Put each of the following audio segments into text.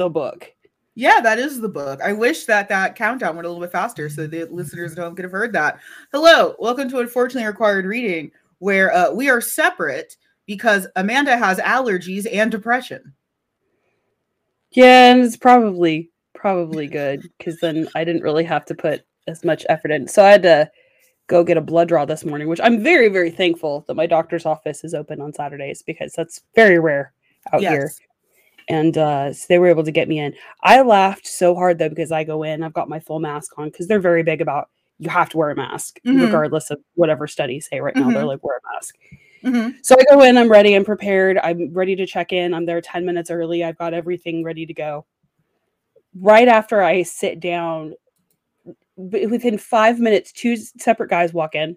the book. Yeah, that is the book. I wish that that countdown went a little bit faster so the listeners at home could have heard that. Hello, welcome to Unfortunately Required Reading, where uh, we are separate because Amanda has allergies and depression. Yeah, and it's probably probably good because then I didn't really have to put as much effort in. So I had to go get a blood draw this morning, which I'm very very thankful that my doctor's office is open on Saturdays because that's very rare out yes. here. And uh, so they were able to get me in. I laughed so hard though because I go in, I've got my full mask on because they're very big about you have to wear a mask mm-hmm. regardless of whatever studies say right now. Mm-hmm. They're like wear a mask. Mm-hmm. So I go in, I'm ready, I'm prepared, I'm ready to check in. I'm there 10 minutes early. I've got everything ready to go. Right after I sit down, within five minutes, two separate guys walk in.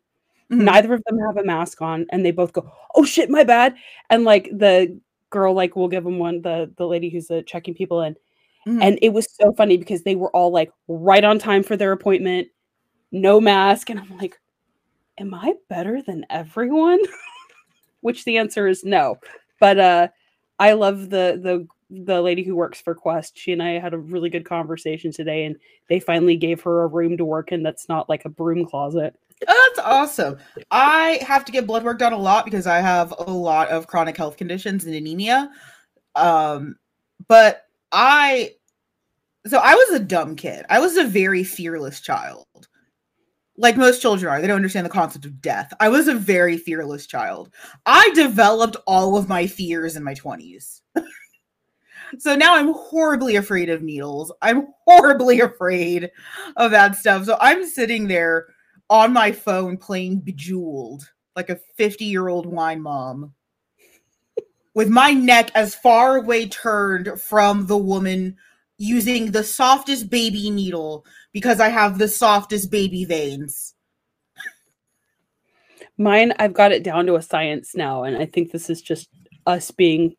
Mm-hmm. Neither of them have a mask on, and they both go, "Oh shit, my bad!" And like the girl, like will give them one, the the lady who's uh, checking people in, mm-hmm. and it was so funny because they were all like right on time for their appointment, no mask, and I'm like, "Am I better than everyone?" which the answer is no. But uh, I love the the the lady who works for Quest. She and I had a really good conversation today, and they finally gave her a room to work in that's not like a broom closet. That's awesome. I have to get blood work done a lot because I have a lot of chronic health conditions and anemia. Um, but I, so I was a dumb kid. I was a very fearless child like most children are, they don't understand the concept of death. I was a very fearless child. I developed all of my fears in my 20s. so now I'm horribly afraid of needles. I'm horribly afraid of that stuff. So I'm sitting there on my phone playing Bejeweled like a 50 year old wine mom with my neck as far away turned from the woman using the softest baby needle because I have the softest baby veins. Mine, I've got it down to a science now, and I think this is just us being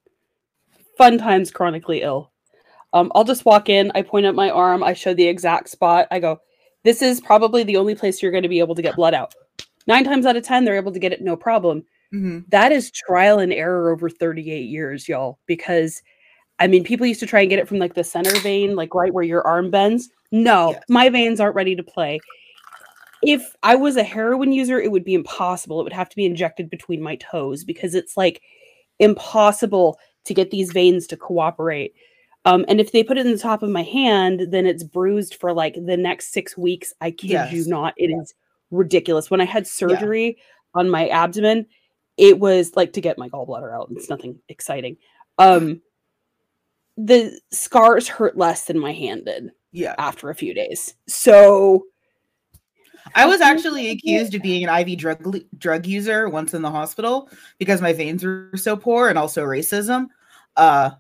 fun times chronically ill. Um, I'll just walk in, I point at my arm, I show the exact spot. I go, This is probably the only place you're going to be able to get blood out. Nine times out of 10, they're able to get it no problem. Mm-hmm. That is trial and error over 38 years, y'all, because I mean, people used to try and get it from like the center vein, like right where your arm bends. No, yes. my veins aren't ready to play. If I was a heroin user, it would be impossible. It would have to be injected between my toes because it's like impossible to get these veins to cooperate. Um, and if they put it in the top of my hand, then it's bruised for like the next six weeks. I kid yes. you not. It is ridiculous. When I had surgery yeah. on my abdomen, it was like to get my gallbladder out. It's nothing exciting. Um, the scars hurt less than my hand did yeah after a few days so i was actually accused of being an iv drug drug user once in the hospital because my veins were so poor and also racism uh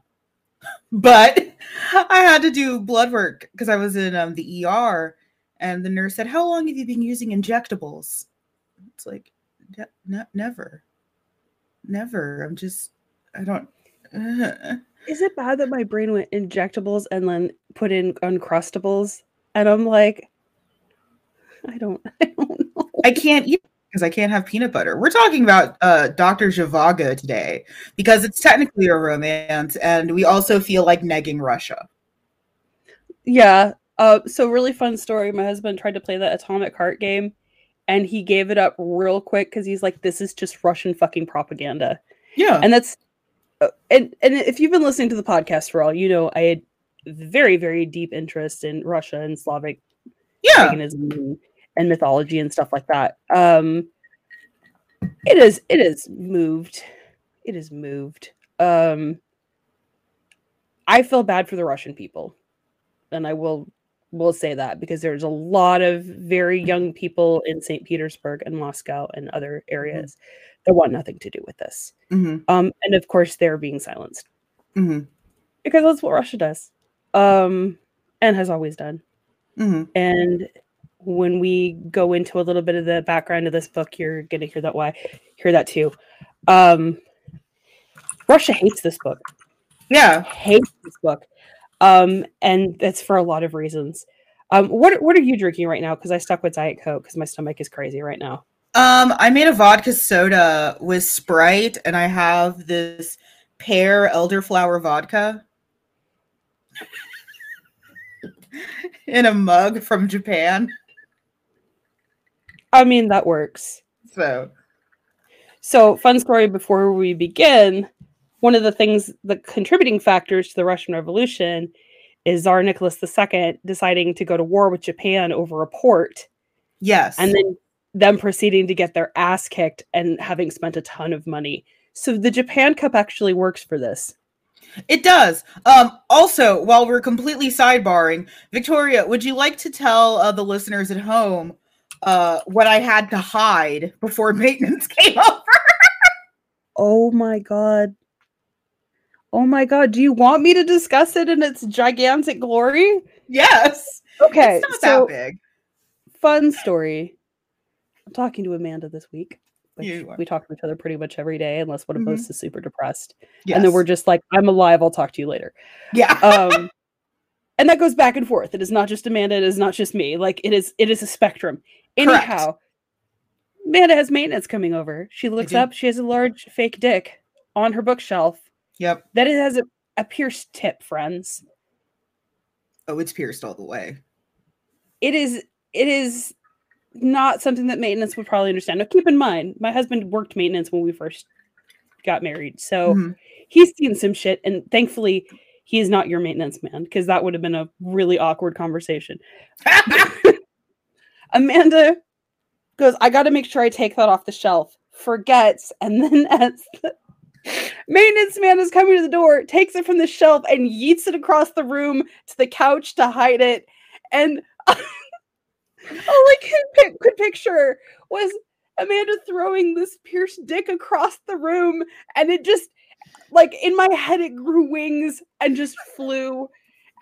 but i had to do blood work because i was in um, the er and the nurse said how long have you been using injectables it's like ne- never never i'm just i don't uh, is it bad that my brain went injectables and then put in uncrustables? And I'm like, I don't, I don't know. I can't eat because I can't have peanut butter. We're talking about uh, Dr. Zhivago today because it's technically a romance, and we also feel like negging Russia. Yeah. Uh, so really fun story. My husband tried to play the Atomic Heart game, and he gave it up real quick because he's like, "This is just Russian fucking propaganda." Yeah, and that's uh, and and if you've been listening to the podcast for all, you know I had very very deep interest in Russia and Slavic yeah. paganism and, and mythology and stuff like that. Um, it is it is moved. It is moved. Um, I feel bad for the Russian people, and I will will say that because there's a lot of very young people in St. Petersburg and Moscow and other areas mm-hmm that want nothing to do with this. Mm-hmm. Um, and of course, they're being silenced mm-hmm. because that's what Russia does, um, and has always done. Mm-hmm. And when we go into a little bit of the background of this book, you're going to hear that why hear that too. Um, Russia hates this book. Yeah, hates this book, um, and that's for a lot of reasons. Um, what what are you drinking right now? Because I stuck with Diet Coke because my stomach is crazy right now. Um, I made a vodka soda with Sprite, and I have this pear elderflower vodka. in a mug from Japan. I mean, that works. So, So, fun story before we begin. One of the things, the contributing factors to the Russian Revolution is Tsar Nicholas II deciding to go to war with Japan over a port yes. and then them proceeding to get their ass kicked and having spent a ton of money. So, the Japan Cup actually works for this. It does. Um, also, while we're completely sidebarring, Victoria, would you like to tell uh, the listeners at home uh, what I had to hide before maintenance came over? Oh my god. Oh my god. Do you want me to discuss it in its gigantic glory? yes. Okay. it's not so that big. fun story. I'm talking to Amanda this week. Which we talk to each other pretty much every day, unless one of Mhm. us is super depressed. Yes. And then we're just like, I'm alive, I'll talk to you later. yeah. Um and that goes back and forth. It is not just Amanda, it is not just me. Like it is it is a spectrum. Correct. Anyhow, Amanda has maintenance coming over. She looks up, she has a large fake dick on her bookshelf yep. that it has a, a pierced tip, friends. Oh, it's pierced all the way. It is it is not something that maintenance would probably understand. Now keep in mind, my husband worked maintenance when we first got married. So Mhm. he's seen some shit and thankfully he is not your maintenance man because that would have been a really awkward conversation. Amanda goes, I got to make sure I take that off the shelf. Forgets, and then as the maintenance man is coming to the door, takes it from the shelf and yeets it across the room to the couch to hide it. And all I could, could picture was Amanda throwing this pierced dick across the room, and it just like in my head it grew wings and just flew.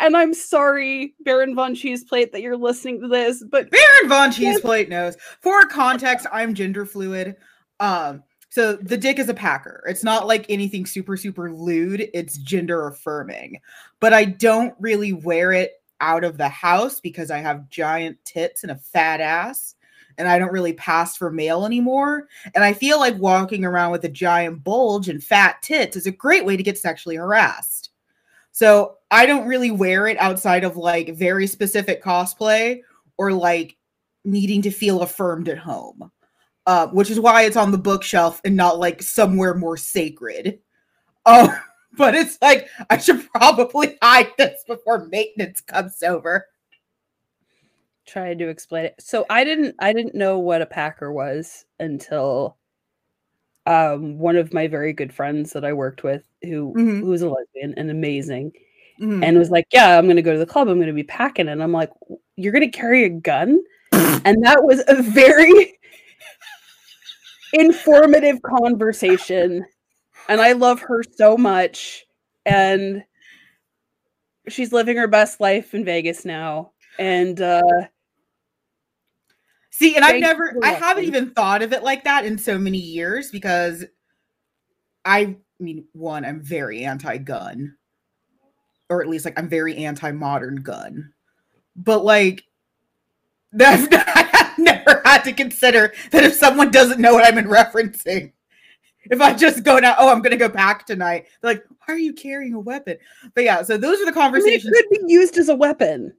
And I'm sorry, Baron von Cheeseplate, that you're listening to this, but Baron von Cheeseplate knows. For context, I'm gender fluid. Um, so the dick is a packer. It's not like anything super, super lewd. It's gender affirming. But I don't really wear it out of the house because I have giant tits and a fat ass. And I don't really pass for male anymore. And I feel like walking around with a giant bulge and fat tits is a great way to get sexually harassed. So I don't really wear it outside of like very specific cosplay or like needing to feel affirmed at home, uh, which is why it's on the bookshelf and not like somewhere more sacred. Oh, but it's like I should probably hide this before maintenance comes over. Trying to explain it. So I didn't I didn't know what a packer was until um one of my very good friends that I worked with who Mhm. who was a lesbian and amazing Mhm. and was like, "Yeah, I'm going to go to the club. I'm going to be packing." And I'm like, "You're going to carry a gun?" and that was a very informative conversation and I love her so much and she's living her best life in Vegas now and uh See, and I've never, I haven't even thought of it like that in so many years because I mean, one, I'm very anti gun, or at least like I'm very anti modern gun. But like, I've, I've never had to consider that if someone doesn't know what I'm in referencing, if I just go now, oh, I'm going to go back tonight, they're like, why are you carrying a weapon? But yeah, so those are the I mean, it conversations. could be used as a weapon.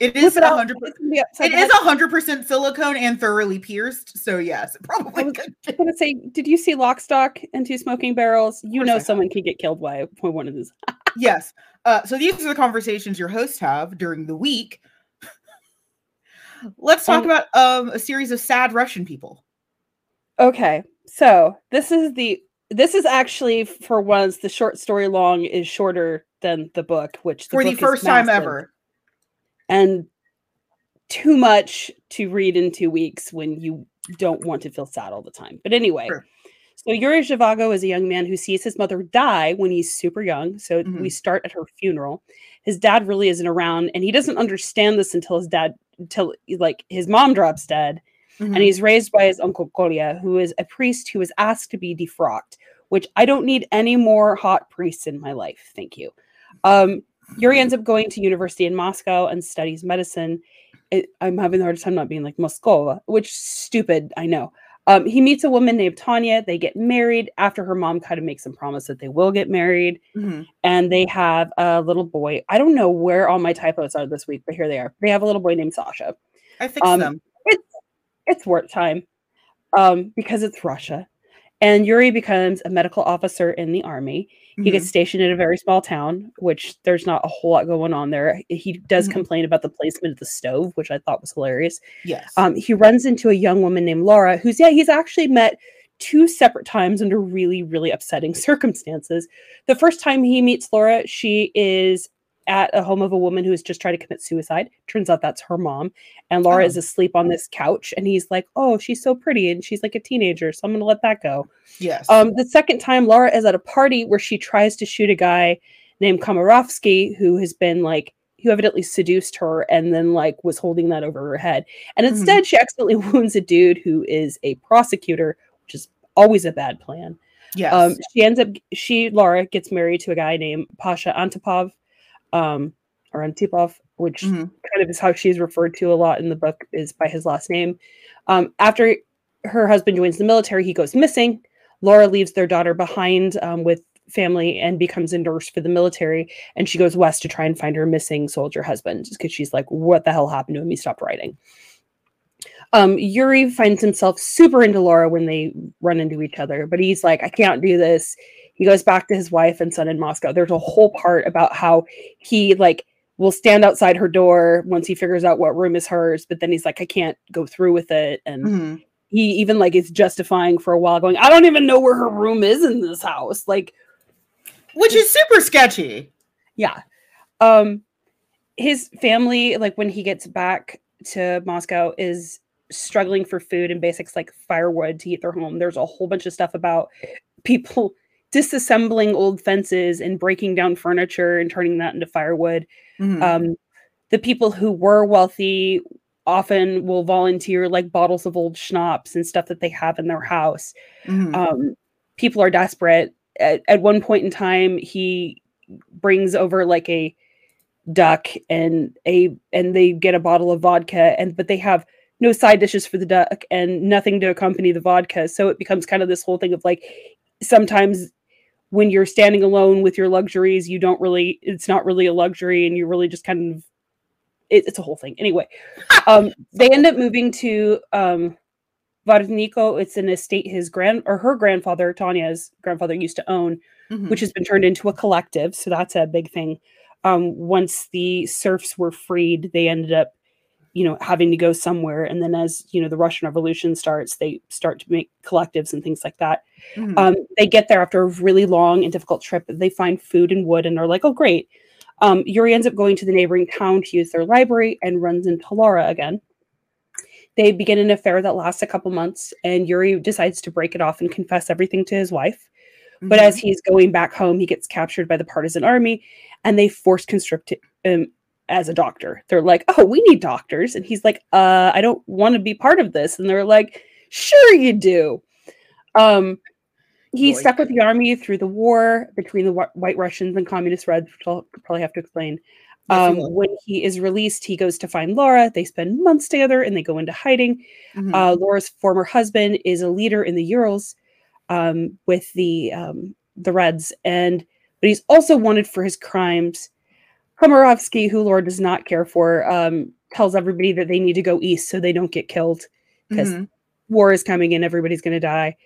It is it out, 100%. it's gonna be upside It is hundred percent silicone and thoroughly pierced, so yes, probably I was- could. Gonna say, did you see Lock, Stock, and Two Smoking Barrels? You know someone could get killed by, by one of these. yes. Uh, so these are the conversations your hosts have during the week. Let's talk Um, about um, a series of sad Russian people. Okay, so this is the this is actually for once the short story long is shorter than the book, which the For the first time ever. And too much to read in two weeks when you don't want to feel sad all the time. But anyway, Sure. so Yuri Zhivago is a young man who sees his mother die when he's super young. So Mhm. we start at her funeral. His dad really isn't around, and he doesn't understand this until his dad, until like his mom drops dead, Mhm. and he's raised by his uncle Kolya, who is a priest who was asked to be defrocked. Which I don't need any more hot priests in my life. Thank you. Um, Yuri ends up going to university in Moscow and studies medicine. It, I'm having a hard time not being like Moscow, which stupid, I know. Um, he meets a woman named Tanya. They get married after her mom kind of makes them promise that they will get married. Mhm. And they have a little boy. I don't know where all my typos are this week, but here they are. They have a little boy named Sasha. I fixed Um, them. It's it's wartime um, because it's Russia. And Yuri becomes a medical officer in the army. He Mhm. gets stationed in a very small town, which there's not a whole lot going on there. He does Mhm. complain about the placement of the stove, which I thought was hilarious. yes. Um, he runs into a young woman named Laura, who's yeah, he's actually met two separate times under really, really upsetting circumstances. The first time he meets Laura, she is at a home of a woman who has just tried to commit suicide. Turns out that's her mom, and Laura Oh. is asleep on this couch, and he's like, "Oh, she's so pretty, and she's like a teenager, so I'm gonna let that go." yes. Um, the second time, Laura is at a party where she tries to shoot a guy named Komarovsky, who has been like, who evidently seduced her and then like was holding that over her head. And Mhm. instead, she accidentally wounds a dude who is a prosecutor, which is always a bad plan. yes. Um, she ends up, she, Laura, gets married to a guy named Pasha Antipov, um, or Antipov, which Mhm. kind of is how she's referred to a lot in the book is by his last name. Um, after her husband joins the military, he goes missing. Laura leaves their daughter behind um, with family and becomes a nurse for the military. And she goes west to try and find her missing soldier husband because she's like, what the hell happened to him? He stopped writing. Um, Yuri finds himself super into Laura when they run into each other, but he's like, I can't do this. He goes back to his wife and son in Moscow. There's a whole part about how he like will stand outside her door once he figures out what room is hers, but then he's like, I can't go through with it. And Mhm. he even like is justifying for a while, going, I don't even know where her room is in this house. Like, Which is super sketchy. yeah. Um his family, like when he gets back to Moscow, is struggling for food and basics like firewood to heat their home. There's a whole bunch of stuff about people disassembling old fences and breaking down furniture and turning that into firewood. Mhm. um, the people who were wealthy often will volunteer like bottles of old schnapps and stuff that they have in their house. Mhm. Um, people are desperate. At, at one point in time, he brings over like a duck and a and they get a bottle of vodka and but they have no side dishes for the duck and nothing to accompany the vodka so it becomes kind of this whole thing of like sometimes when you're standing alone with your luxuries you don't really it's not really a luxury and you're really just kind of it, it's a whole thing anyway um they end up moving to um Varniko. It's an estate his grand or her grandfather, Tanya's grandfather, used to own, Mhm. which has been turned into a collective. So that's a big thing. Um, once the serfs were freed, they ended up, you know, having to go somewhere. And then as you know, the Russian Revolution starts, they start to make collectives and things like that. Mhm. Um, they get there after a really long and difficult trip. They find food and wood, and are like, "Oh, great." Um, Yuri ends up going to the neighboring town to use their library and runs into Laura again. They begin an affair that lasts a couple months, and Yuri decides to break it off and confess everything to his wife. But Mhm. as he's going back home, he gets captured by the partisan army, and they force conscript him as a doctor. They're like, "Oh, we need doctors," and he's like, "Uh, I don't want to be part of this." And they're like, "Sure, you do." Um, he Yoink. stuck with the army through the war between the White Russians and Communist Reds, which I'll probably have to explain. Um, when he is released, he goes to find Laura. They spend months together and they go into hiding. Mhm. Uh, Laura's former husband is a leader in the Urals um, with the um, the Reds, and but he's also wanted for his crimes. Komarovsky, who Laura does not care for, um, tells everybody that they need to go east so they don't get killed because Mhm. war is coming and everybody's going to die.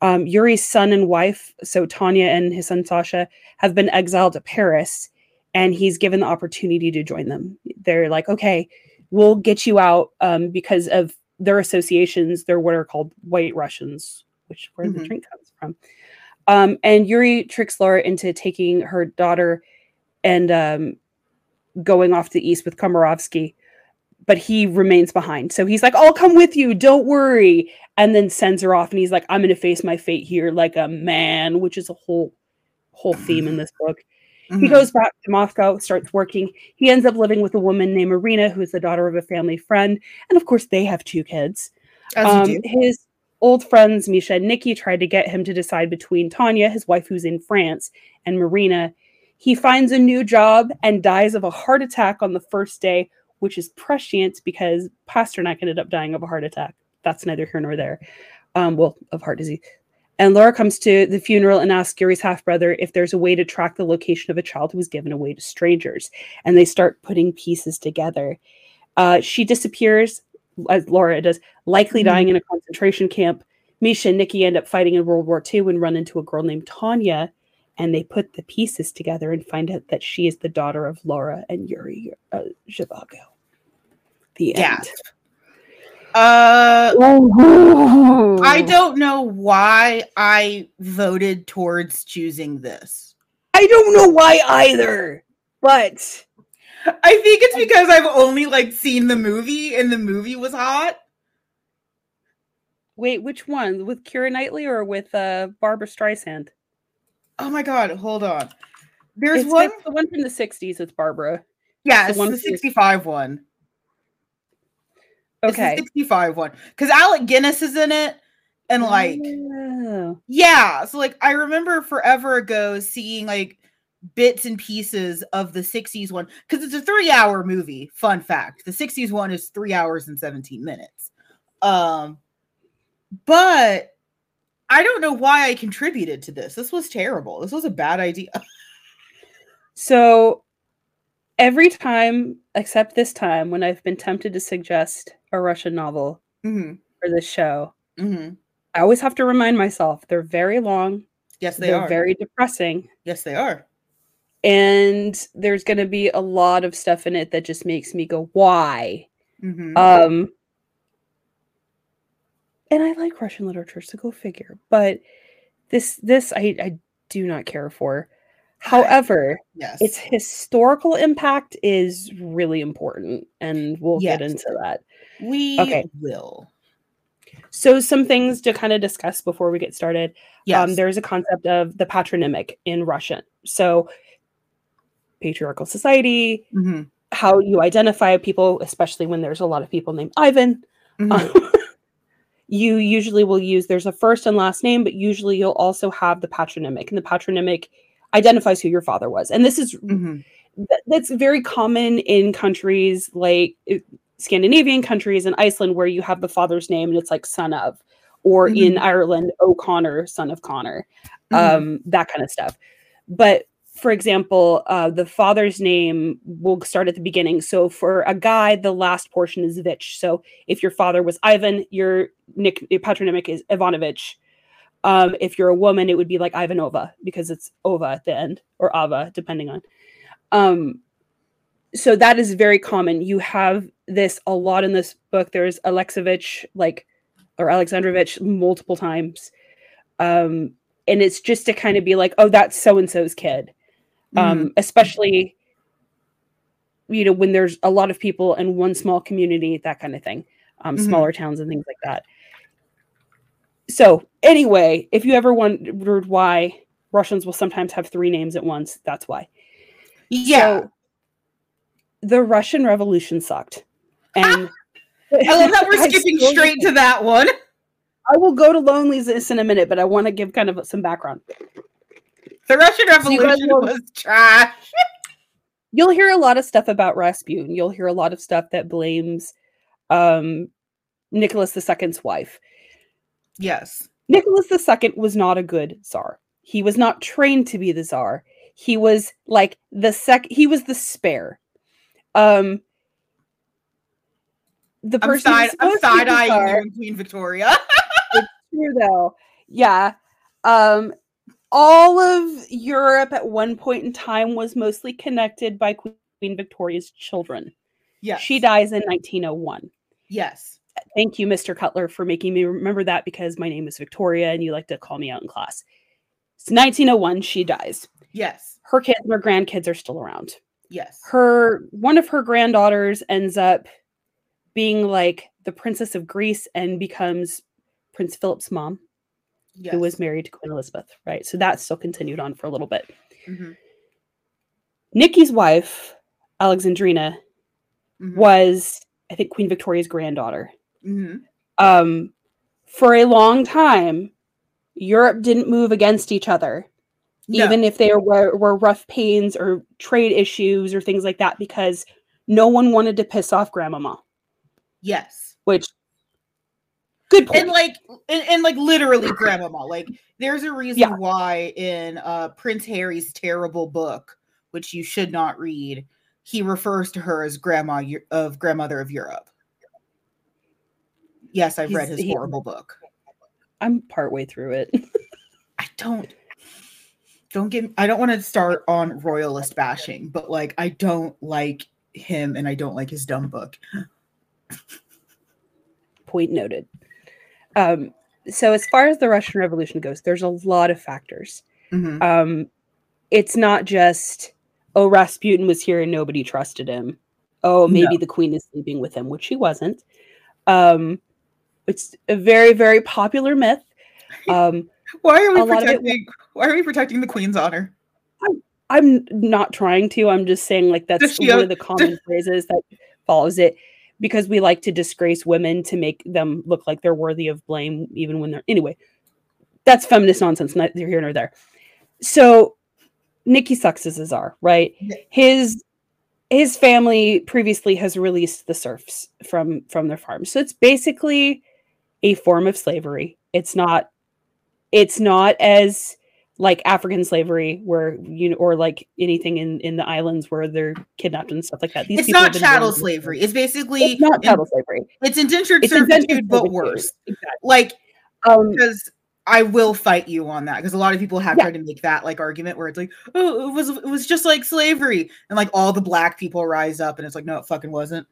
Um, Yuri's son and wife, so Tanya and his son Sasha, have been exiled to Paris, and he's given the opportunity to join them. They're like, okay, we'll get you out um, because of their associations. They're what are called White Russians, which where the Mhm. drink comes from. Um, and Yuri tricks Laura into taking her daughter and um, going off to the east with Komarovsky, but he remains behind. So he's like, I'll come with you, don't worry. And then sends her off and he's like, I'm gonna face my fate here like a man, which is a whole whole theme in this book. He Mhm. goes back to Moscow, starts working. He ends up living with a woman named Marina, who is the daughter of a family friend. And of course, they have two kids. As Um, you do. his old friends, Misha and Nikki, tried to get him to decide between Tanya, his wife who's in France, and Marina. He finds a new job and dies of a heart attack on the first day, which is prescient because Pasternak ended up dying of a heart attack. That's neither here nor there. um, well, of heart disease. And Laura comes to the funeral and asks Yuri's half brother if there's a way to track the location of a child who was given away to strangers. And they start putting pieces together. Uh, she disappears, as Laura does, likely Mhm. dying in a concentration camp. Misha and Nikki end up fighting in World War II and run into a girl named Tanya. And they put the pieces together and find out that she is the daughter of Laura and Yuri uh, Zhivago. The Yeah. end. Uh, I I don't know why I voted towards choosing this. I don't know why either, but I think it's because I've only like seen the movie and the movie was hot. wait, which one? With Keira Knightley or with uh, Barbara Streisand? Oh my god, hold on. There's It's one. the, the one from the '60s with Barbara. Yeah, the it's one the for- 65 one. It's the Okay. 65 one. Because Alec Guinness is in it. And like, Oh. yeah. So like I remember forever ago seeing like bits and pieces of the 60s one. Because it's a three-hour movie. Fun fact. The 60s one is three hours and 17 minutes. Um, but I don't know why I contributed to this. This was terrible. This was a bad idea. So every time, except this time, when I've been tempted to suggest a Russian novel Mhm, for this show, mhm. I always have to remind myself they're very long, Yes, they are very depressing, yes, they are. and there's going to be a lot of stuff in it that just makes me go, "Why?" Mhm. Um, and I like Russian literature, so go figure. But this, this I, I do not care for. However, yes. its historical impact is really important, and we'll get into that. we okay. will. So, some things to kind of discuss before we get started. Yes. Um, there's a concept of the patronymic in Russian. So, patriarchal society, Mhm, how you identify people, especially when there's a lot of people named Ivan. mhm. you usually will use there's a first and last name, but usually you'll also have the patronymic, and the patronymic identifies who your father was. And this is Mhm. th- that's very common in countries like uh, Scandinavian countries and Iceland, where you have the father's name and it's like son of, or in Mhm. Ireland, O'Connor, son of Connor, Mhm. um, that kind of stuff. But for example, uh, the father's name will start at the beginning. So for a guy, the last portion is Vich. So if your father was Ivan, your nick your patronymic is Ivanovich. Um, if you're a woman, it would be like Ivanova because it's Ova at the end or Ava, depending on. Um, so that is very common. You have this a lot in this book. There's Alexevich, like, or Alexandrovich, multiple times. Um, and it's just to kind of be like, oh, that's so and so's kid. Um, especially, you know, when there's a lot of people in one small community, that kind of thing, um, Mhm. smaller towns and things like that. So, anyway, if you ever wondered why Russians will sometimes have three names at once, that's why. yeah. So, the Russian Revolution sucked. And I love that we're skipping straight to that one. I will go to loneliness in a minute, but I want to give kind of some background. The Russian Revolution will- was trash. You'll hear a lot of stuff about Rasputin. You'll hear a lot of stuff that blames um, Nicholas II's wife. Yes. Nicholas II was not a good czar. He was not trained to be the czar. He was like the sec. He was the spare. Um, the I'm person who's side I'm supposed to be the side eyeing czar- you and Queen Victoria. true though. Yeah. Um all of Europe at one point in time was mostly connected by Queen Victoria's children. yes. She dies in 1901. Yes. Thank you, Mr. Cutler, for making me remember that because my name is Victoria and you like to call me out in class. It's 1901, she dies. Yes. Her kids and her grandkids are still around. Yes. Her one of her granddaughters ends up being like the princess of Greece and becomes Prince Philip's mom. Yes. who was married to Queen Elizabeth, right? So that still continued on for a little bit. Mhm, Nikki's wife, Alexandrina, mhm, was, I think, Queen Victoria's granddaughter. mhm. Um, for a long time, Europe didn't move against each other, No. even if there were, were rough pains or trade issues or things like that, because no one wanted to piss off Grandmama, Yes. which Good point. and like and, and like literally grandmama like there's a reason Yeah. why in uh prince harry's terrible book which you should not read he refers to her as grandma of grandmother of europe yes i've read his he- horrible book I'm partway through it. i don't don't get i don't want to start on royalist bashing but like i don't like him and i don't like his dumb book point noted. Um, so as far as the Russian Revolution goes, there's a lot of factors. Mhm. Um, it's not just oh Rasputin was here and nobody trusted him. Oh, maybe the queen is sleeping with him, which she wasn't. Um, it's a very very popular myth. Um, why are we of it- protecting why are we protecting the queen's honor I'm not trying to. I'm just saying like that's one have- of the common phrases that follows it because we like to disgrace women to make them look like they're worthy of blame even when they're anyway. That's feminist nonsense, neither here nor there. So Nikki sucks as a czar, right? His his family previously has released the serfs from from their farm. So it's basically a form of slavery. It's not it's not as like African slavery, where you know, or like anything in in the islands where they're kidnapped and stuff like that. These it's not chattel slavery it's basically It's not in- chattel slavery. it's indentured It's indentured servitude but servitude. worse Exactly. like Um, because I will fight you on that because a lot of people have Yeah. tried to make that like argument where it's like, oh, it was it was just like slavery, and like all the black people rise up, and it's like, no, it fucking wasn't.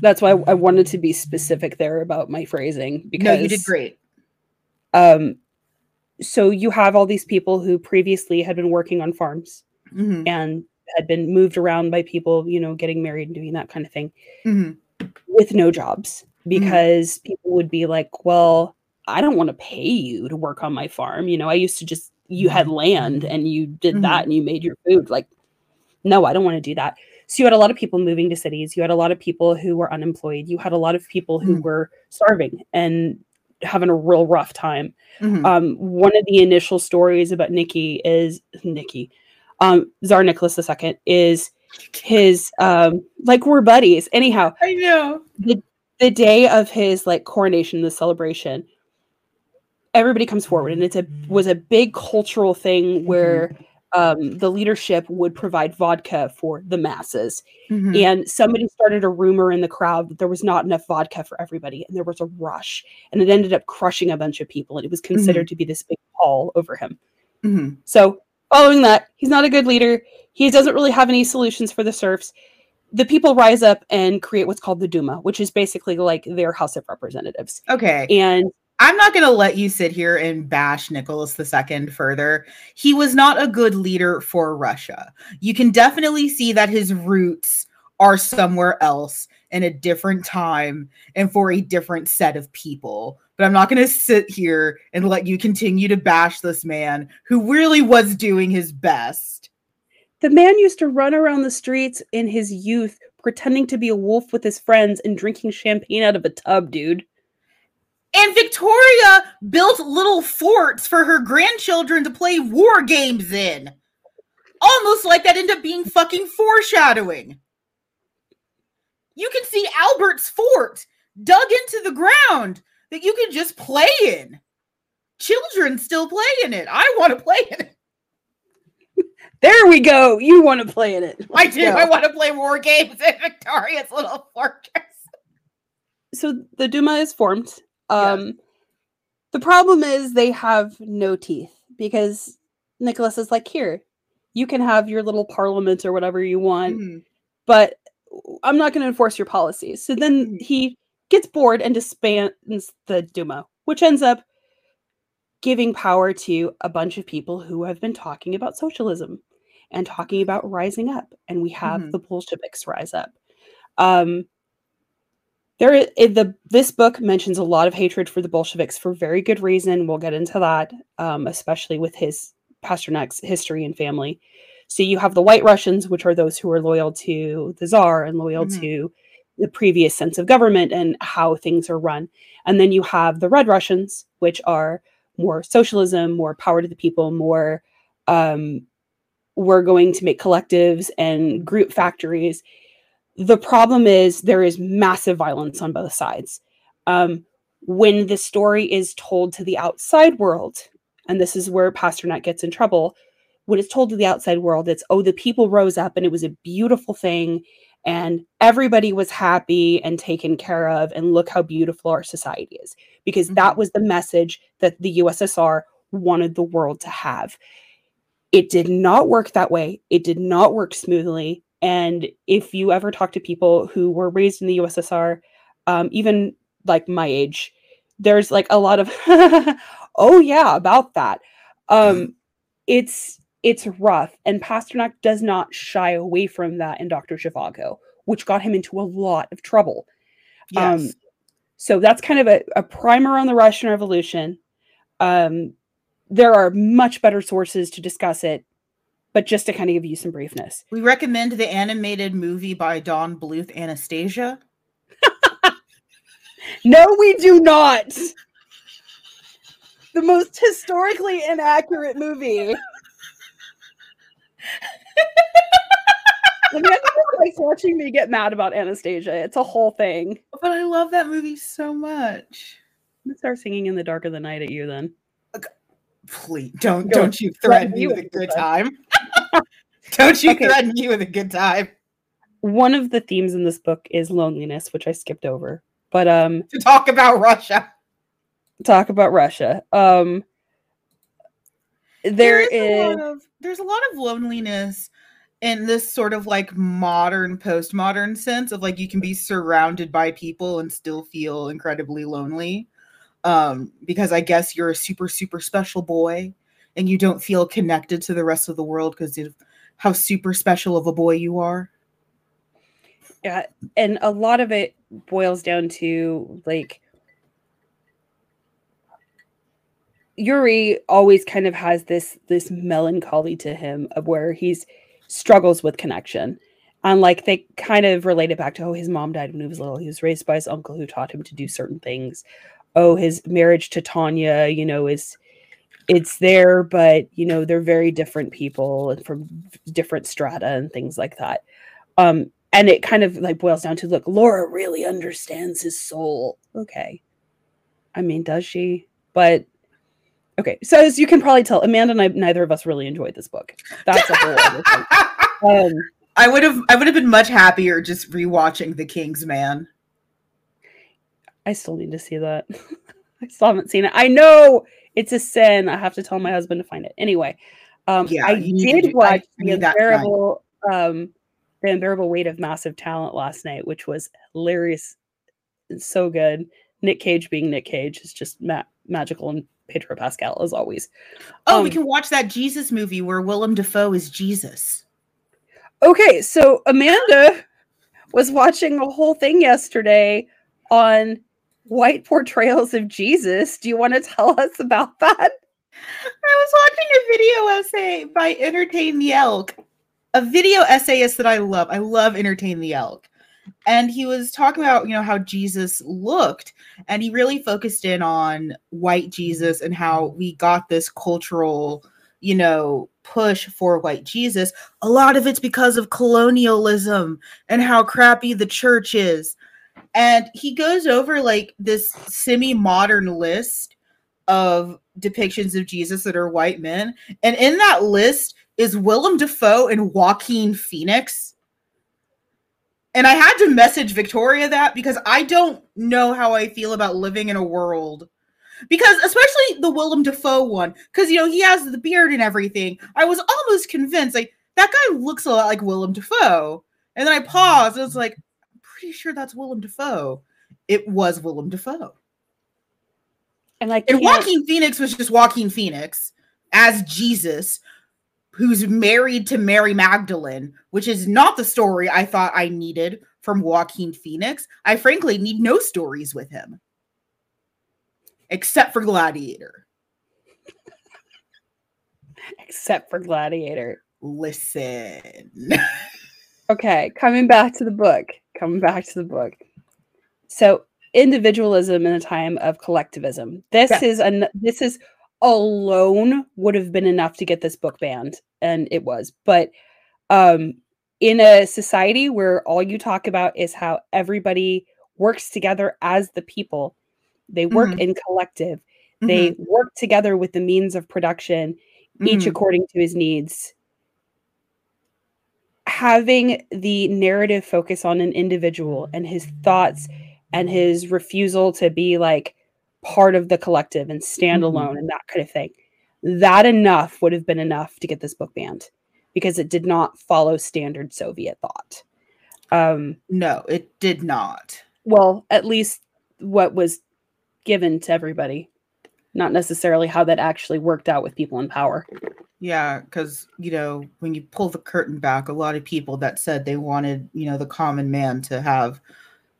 that's why I wanted to be specific there about my phrasing because no, you did great. Um, so you have all these people who previously had been working on farms Mhm, and had been moved around by people, you know, getting married and doing that kind of thing mhm. with no jobs because people would be like, well, I don't want to pay you to work on my farm. You know, I used to just, you had land and you did that and you made your food. Like, no, I don't want to do that. So you had a lot of people moving to cities. You had a lot of people who were unemployed. You had a lot of people who were starving and having a real rough time. Mhm. Um, one of the initial stories about Nikki is Nikki, um, Tsar Nicholas II is his um, like we're buddies. Anyhow, I know. the day of his like coronation, the celebration, everybody comes forward, and it's a was a big cultural thing where um, the leadership would provide vodka for the masses, Mhm. and somebody started a rumor in the crowd that there was not enough vodka for everybody, and there was a rush, and it ended up crushing a bunch of people, and it was considered to be this big pall over him. Mhm. So, following that, he's not a good leader. He doesn't really have any solutions for the serfs. The people rise up and create what's called the Duma, which is basically like their House of Representatives. Okay, And I'm not going to let you sit here and bash Nicholas II further. He was not a good leader for Russia. You can definitely see that his roots are somewhere else in a different time and for a different set of people. But I'm not going to sit here and let you continue to bash this man who really was doing his best. the man used to run around the streets in his youth, pretending to be a wolf with his friends and drinking champagne out of a tub, dude. And Victoria built little forts for her grandchildren to play war games in. Almost like that ended up being fucking foreshadowing. You can see Albert's fort dug into the ground that you can just play in. Children still play in it. I want to play in it. There we go. You want to play in it. I Let's do. go. I want to play war games in Victoria's little fortress. so the Duma is formed. Yeah. Um, The problem is they have no teeth because Nicholas is like, here, you can have your little parliament or whatever you want, Mhm. but I'm not going to enforce your policies. So then Mhm. he gets bored and disbands the Duma, which ends up giving power to a bunch of people who have been talking about socialism and talking about rising up. And we have Mhm. the Bolsheviks rise up. Um, there, i- i- the this book mentions a lot of hatred for the Bolsheviks for very good reason. We'll get into that, um, especially with his Pasternak's history and family. So you have the White Russians, which are those who are loyal to the Tsar and loyal Mhm. to the previous sense of government and how things are run. And then you have the Red Russians, which are more socialism, more power to the people, more um, we're going to make collectives and group factories. The problem is there is massive violence on both sides. Um, when the story is told to the outside world, and this is where Pasternak gets in trouble, when it's told to the outside world, it's, oh, the people rose up and it was a beautiful thing and everybody was happy and taken care of and look how beautiful our society is because mm-hmm. that was the message that the USSR wanted the world to have. It did not work that way. It did not work smoothly. And if you ever talk to people who were raised in the USSR, um, even like my age, there's like a lot of, oh yeah, about that. Um, it's it's rough. And Pasternak does not shy away from that in Dr. Zhivago, which got him into a lot of trouble. Um, yes. Um, so that's kind of a, a, primer on the Russian Revolution. Um, there are much better sources to discuss it, but just to kind of give you some briefness. We recommend the animated movie by Don Bluth, Anastasia. no, we do not. The most historically inaccurate movie. Amanda likes watching me get mad about Anastasia. It's a whole thing. But I love that movie so much. I'm gonna start singing in the dark of the night at you then. Please don't don't you threaten me with a good time. Don't you okay. threaten me with a good time. One of the themes in this book is loneliness, which I skipped over. But um to talk about Russia. Talk about Russia. Um there, there is, is... A of, there's a lot of loneliness in this sort of like modern postmodern sense of like you can be surrounded by people and still feel incredibly lonely um because i guess you're a super super special boy and you don't feel connected to the rest of the world because of how super special of a boy you are yeah and a lot of it boils down to like Yuri always kind of has this this melancholy to him of where he's struggles with connection. And like they kind of relate it back to oh his mom died when he was little. He was raised by his uncle who taught him to do certain things. Oh, his marriage to Tanya, you know, is it's there, but you know, they're very different people and from different strata and things like that. Um, and it kind of like boils down to look, Laura really understands his soul. Okay. I mean, does she? But Okay, so as you can probably tell, Amanda and I, neither of us really enjoyed this book. That's a whole other thing. Um, I would have, I would have been much happier just rewatching The King's Man. I still need to see that. I still haven't seen it. I know it's a sin. I have to tell my husband to find it. Anyway, um, yeah, I did watch I, the unbearable, um, the unbearable weight of massive talent last night, which was hilarious and so good. Nick Cage being Nick Cage is just ma- magical and Pedro Pascal as always. Oh, um, we can watch that Jesus movie where Willem Dafoe is Jesus. Okay, so Amanda was watching a whole thing yesterday on white portrayals of Jesus. Do you want to tell us about that? I was watching a video essay by Entertain the Elk, a video essayist that I love. I love Entertain the Elk and he was talking about you know how jesus looked and he really focused in on white jesus and how we got this cultural you know push for white jesus a lot of it's because of colonialism and how crappy the church is and he goes over like this semi-modern list of depictions of jesus that are white men and in that list is willem dafoe and joaquin phoenix and I had to message Victoria that because I don't know how I feel about living in a world. Because especially the Willem Dafoe one, because you know he has the beard and everything. I was almost convinced like that guy looks a lot like Willem Dafoe. And then I paused and was like, pretty sure that's Willem Dafoe. It was Willem Dafoe. And like and Joaquin Phoenix was just Joaquin Phoenix as Jesus, who's married to Mary Magdalene, which is not the story I thought I needed from Joaquin Phoenix. I frankly need no stories with him, except for Gladiator. except for Gladiator. Listen. okay, coming back to the book. Coming back to the book. So, individualism in a time of collectivism. This yeah. is an this is alone would have been enough to get this book banned and it was but um in a society where all you talk about is how everybody works together as the people They work Mhm. in collective. They Mhm. work together with the means of production, each Mhm. according to his needs. Having the narrative focus on an individual and his thoughts and his refusal to be like part of the collective and stand Mhm. alone and that kind of thing. That enough would have been enough to get this book banned because it did not follow standard Soviet thought. Um, no, it did not. well, at least what was given to everybody, not necessarily how that actually worked out with people in power. Yeah, because you know, when you pull the curtain back, a lot of people that said they wanted, you know, the common man to have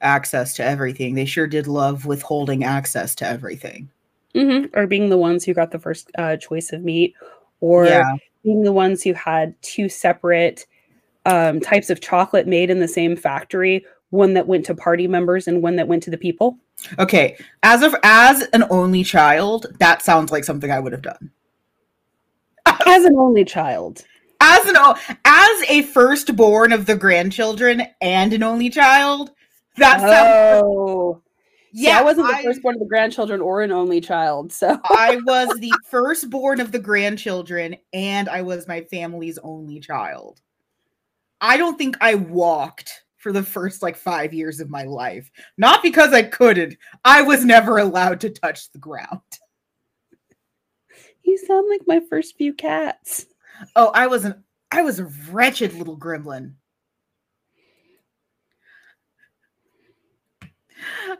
access to everything, they sure did love withholding access to everything. hmm Or being the ones who got the first uh, choice of meat, or yeah, being the ones who had two separate um, types of chocolate made in the same factory one that went to party members and one that went to the people. Okay. As of as an only child, that sounds like something I would have done. As an only child. As an as a firstborn of the grandchildren and an only child, that sounds Oh. See, yeah. I wasn't the I- firstborn of the grandchildren or an only child. So I was the firstborn of the grandchildren, and I was my family's only child. I don't think I walked for the first like five years of my life. Not because I couldn't, I was never allowed to touch the ground. you sound like my first few cats. Oh, I was an I was a wretched little gremlin.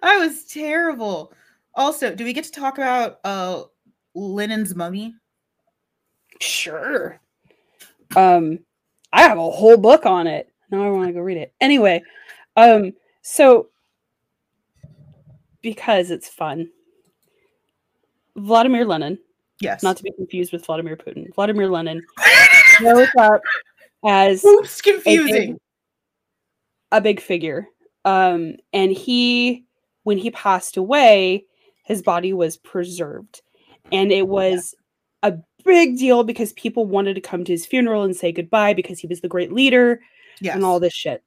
I was terrible. Also, do we get to talk about uh Lenin's mummy? Sure. Um, I have a whole book on it. Now I want to go read it. Anyway, um, so because it's fun, Vladimir Lenin, Yes. not to be confused with Vladimir Putin, Vladimir Lenin shows up as Oops, a big, confusing. a big figure. Um, and he, when he passed away, his body was preserved. And it was a big deal because people wanted to come to his funeral and say goodbye because he was the great leader Yes. and all this shit.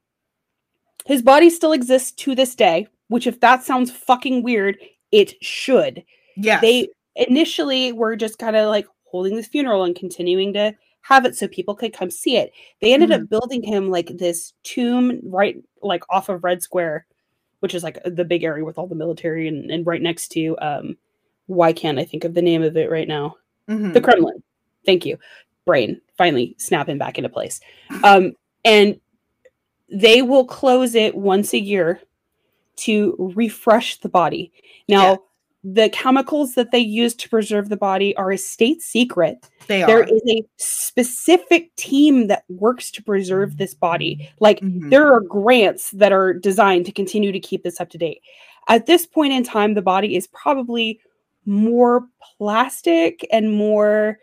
His body still exists to this day, which, if that sounds fucking weird, it should. Yeah. They initially were just kind of like holding this funeral and continuing to have it so people could come see it. They ended up building him like this tomb right like off of Red Square, which is like the big area with all the military and, and right next to um why can't I think of the name of it right now? Mhm. the Kremlin. Thank you. Brain finally snapping back into place. Um, and they will close it once a year to refresh the body. Now, Yeah. the chemicals that they use to preserve the body are a state secret. they are. is a specific team that works to preserve this body. Like, Mhm. there are grants that are designed to continue to keep this up to date. At this point in time, the body is probably more plastic and more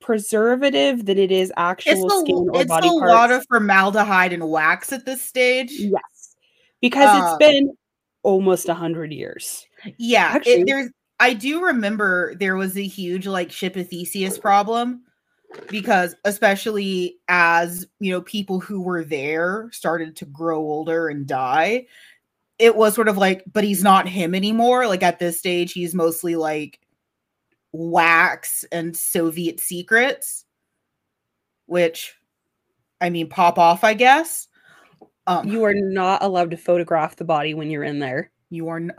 preservative than it is It's actual a, skin or it's body a parts. lot of formaldehyde and wax at this stage. yes, because Um, it's been almost a hundred years. Yeah, it- there's. I do remember there was a huge like ship of Theseus problem because, especially as you know, people who were there started to grow older and die. It was sort of like, but he's not him anymore. Like at this stage, he's mostly like wax and Soviet secrets, which, I mean, pop off, I guess. Um, You are not allowed to photograph the body when you're in there. you are, n-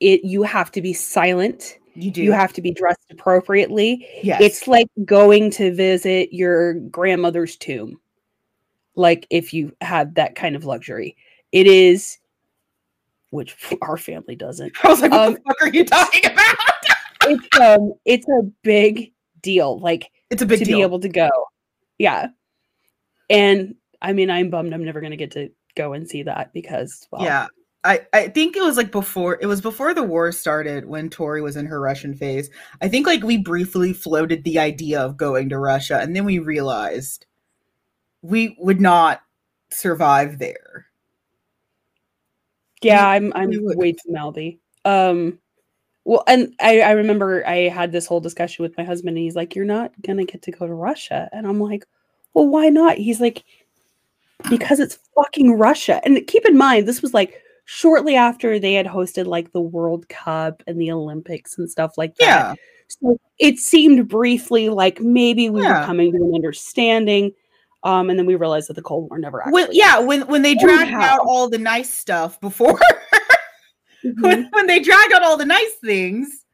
It you have to be silent. you do, You have to be dressed appropriately. yes, It's like going to visit your grandmother's tomb. Like if you had that kind of luxury. It is which our family doesn't. I was like, what um, the fuck are you talking about? It's um it's a big deal like It's a big to deal. be able to go. Yeah. And I mean I'm bummed I'm never going to get to go and see that because well Yeah. I, I think it was like before it was before the war started when Tori was in her Russian phase. I think like we briefly floated the idea of going to Russia and then we realized we would not survive there. Yeah, I'm I'm way too mouthy. Um well and I, I remember I had this whole discussion with my husband and he's like, You're not gonna get to go to Russia. And I'm like, Well, why not? He's like, Because it's fucking Russia. And keep in mind, this was like shortly after they had hosted like the World Cup and the Olympics and stuff like that. Yeah. So it seemed briefly like maybe we Yeah. were coming to an understanding. Um, and then we realized that the Cold War never actually. When, yeah, when when they dragged out all the nice stuff before, Mhm. when, when they drag out all the nice things,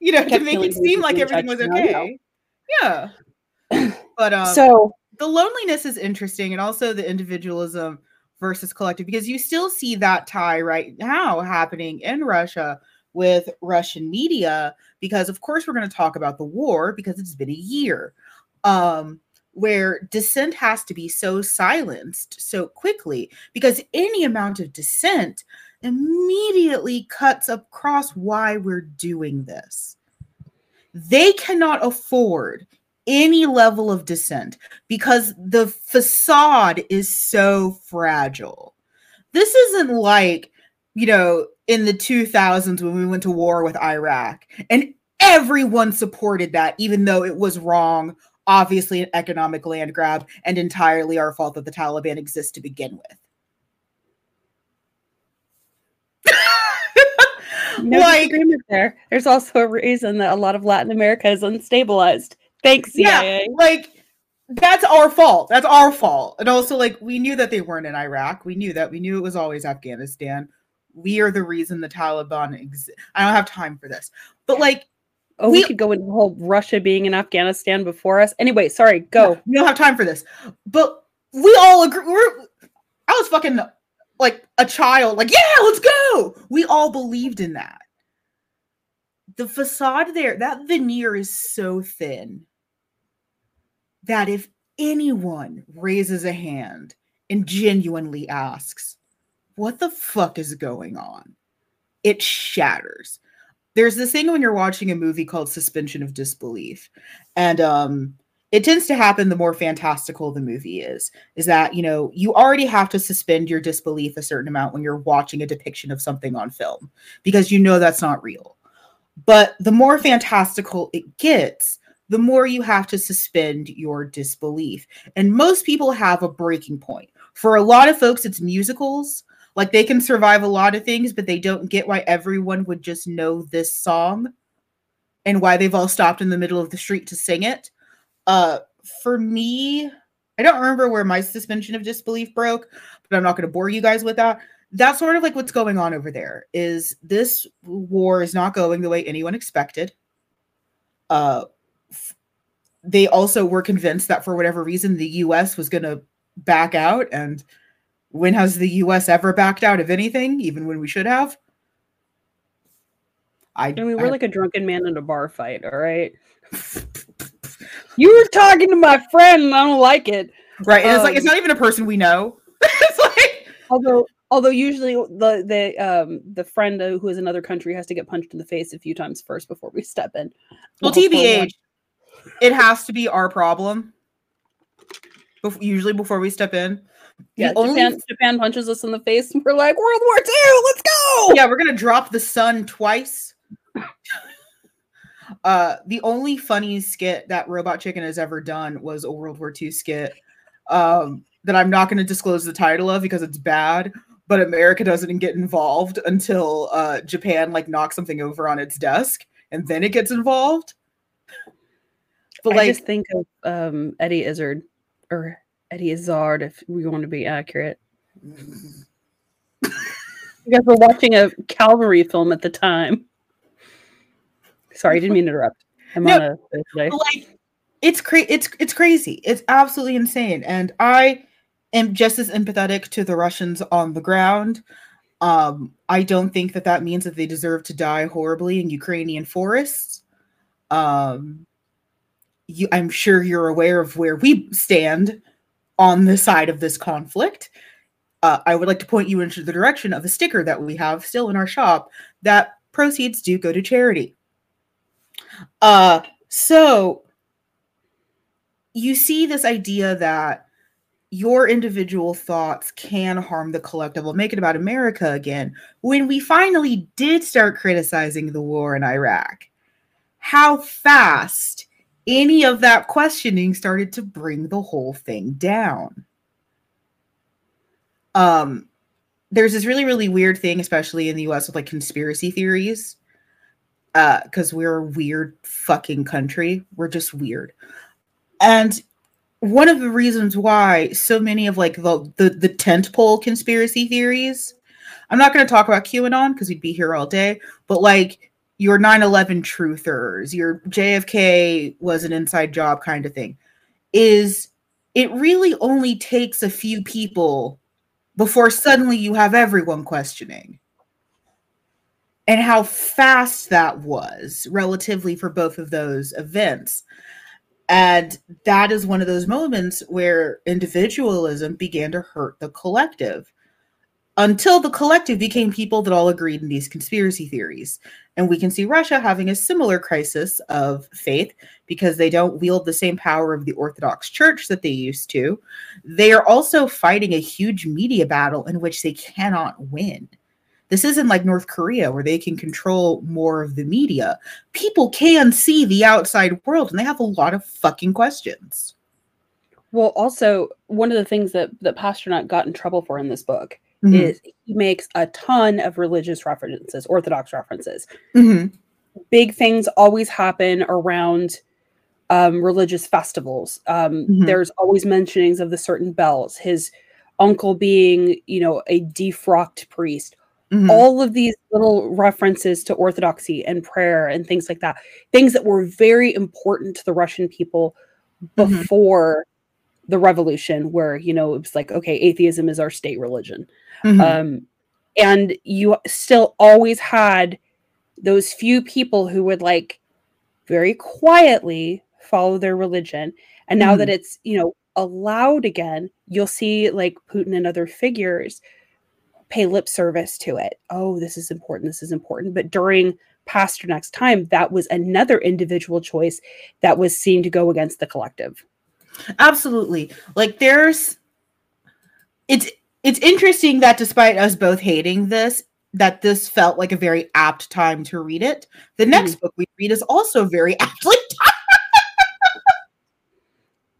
you know, to make it seem like everything was okay. Yeah. But um, so the loneliness is interesting and also the individualism versus collective because you still see that tie right now happening in Russia with Russian media because of course we're going to talk about the war because it's been a year um where dissent has to be so silenced so quickly because any amount of dissent immediately cuts across why we're doing this they cannot afford any level of dissent because the facade is so fragile. This isn't like, you know, in the 2000s when we went to war with Iraq and everyone supported that, even though it was wrong, obviously an economic land grab, and entirely our fault that the Taliban exists to begin with. No like, disagreement there. There's also a reason that a lot of Latin America is unstabilized. Thanks, CIA. Yeah, like that's our fault. That's our fault. And also, like, we knew that they weren't in Iraq. We knew that. We knew it was always Afghanistan. We are the reason the Taliban exists. I don't have time for this. But like, Oh, we, We- could go into the whole Russia being in Afghanistan before us. Anyway, sorry, go. we don't have time for this. But we all agree. We're, I was fucking like a child, like, yeah, let's go. We all believed in that. The facade there, that veneer is so thin that if anyone raises a hand and genuinely asks, what the fuck is going on? It shatters. There's this thing when you're watching a movie called suspension of disbelief. And um it tends to happen the more fantastical the movie is is that you know you already have to suspend your disbelief a certain amount when you're watching a depiction of something on film because you know that's not real. But the more fantastical it gets the more you have to suspend your disbelief. And most people have a breaking point. For a lot of folks it's musicals. Like they can survive a lot of things but they don't get why everyone would just know this song and why they've all stopped in the middle of the street to sing it uh for me i don't remember where my suspension of disbelief broke but i'm not going to bore you guys with that. That's sort of like what's going on over there is this war is not going the way anyone expected. Uh f- they also were convinced that for whatever reason the us was going to back out and when has the us ever backed out of anything even when we should have? I I mean, we're like a drunken man in a bar fight, all right? you were talking to my friend and I don't like it. right and it's like it's um, not even a person we know it's like Although although usually the the um the friend who is another country has to get punched in the face a few times first before we step in. Well, We'll TBH, it has to be our problem. Bef- usually before we step in. The Yeah, only- Japan, Japan punches us in the face and we're like, World War II, let's go! yeah, we're gonna drop the sun twice. Uh, the only funny skit that Robot Chicken has ever done was a World War II skit. Um, that I'm not gonna disclose the title of because it's bad. But America doesn't get involved until uh, Japan like knocks something over on its desk, and then it gets involved. But I like, just think of um Eddie Izzard or Eddie Izzard if we want to be accurate. You guys were watching a cavalry film at the time. Sorry, I didn't mean to interrupt. I'm No. on a. Like it's crazy it's it's crazy it's absolutely insane and i am just as empathetic to the russians on the ground um i don't think that that means that they deserve to die horribly in ukrainian forests um you i'm sure you're aware of where we stand on the side of this conflict uh, i would like to point you into the direction of a sticker that we have still in our shop that proceeds do go to charity uh so you see this idea that your individual thoughts can harm the collective. We'll make it about America again. When we finally did start criticizing the war in Iraq, how fast any of that questioning started to bring the whole thing down. Um, there's this really really weird thing especially in the us with like conspiracy theories uh because we're a weird fucking country. We're just weird. And one of the reasons why so many of like the the, the tent pole conspiracy theories i'm not going to talk about qanon because we'd be here all day but like your 9-11 truthers your jfk was an inside job kind of thing is it really only takes a few people before suddenly you have everyone questioning and how fast that was relatively for both of those events and that is one of those moments where individualism began to hurt the collective until the collective became people that all agreed in these conspiracy theories. And we can see Russia having a similar crisis of faith because they don't wield the same power of the Orthodox Church that they used to. They are also fighting a huge media battle in which they cannot win. This isn't like North Korea where they can control more of the media. People can see the outside world and they have a lot of fucking questions. Well, also, one of the things that, that Pasternak got in trouble for in this book mm-hmm. is he makes a ton of religious references, Orthodox references. Mm-hmm. Big things always happen around um, religious festivals. Um, mm-hmm. There's always mentionings of the certain bells. His uncle being, you know, a defrocked priest. Mm-hmm. All of these little references to orthodoxy and prayer and things like that, things that were very important to the Russian people mm-hmm. before the revolution, where you know it was like, okay, atheism is our state religion. Mm-hmm. Um, and you still always had those few people who would like very quietly follow their religion. And now mm-hmm. that it's, you know, allowed again, you'll see like Putin and other figures pay lip service to it. Oh, this is important. This is important. But during Pasternak's time, that was another individual choice that was seen to go against the collective. Absolutely. Like there's it's it's interesting that despite us both hating this, that this felt like a very apt time to read it. The next mm. book we read is also very aptly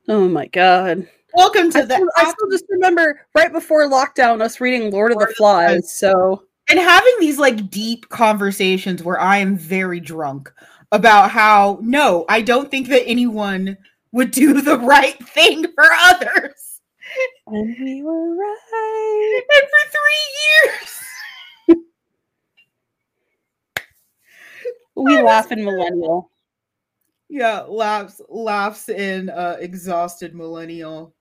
Oh my god. Welcome to I the. Still, I still just remember right before lockdown, us reading Lord, Lord of the Flies. So and having these like deep conversations where I am very drunk about how no, I don't think that anyone would do the right thing for others. And we were right. And for three years. we laugh in millennial. Yeah, laughs laughs in uh exhausted millennial.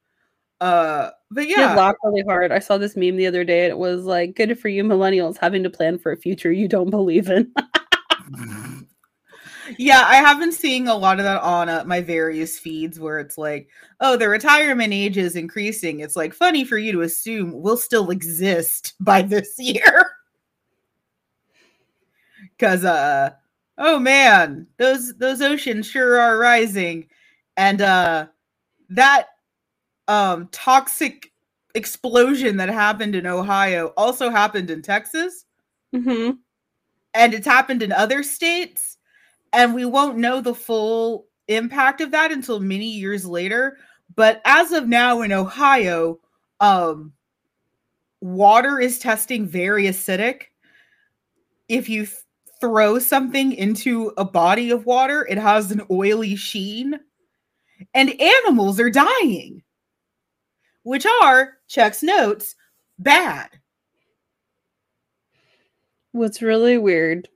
Uh but yeah. Laugh really hard. I saw this meme the other day and it was like good for you millennials having to plan for a future you don't believe in. yeah, I have been seeing a lot of that on uh, my various feeds where it's like, oh, the retirement age is increasing. It's like funny for you to assume we'll still exist by this year. Cause uh oh man, those those oceans sure are rising. And uh that um toxic explosion that happened in Ohio also happened in Texas. Mm-hmm. And it's happened in other states. And we won't know the full impact of that until many years later. But as of now in ohio um water is testing very acidic. If you th- throw something into a body of water it has an oily sheen. And animals are dying which are Chuck's notes bad what's really weird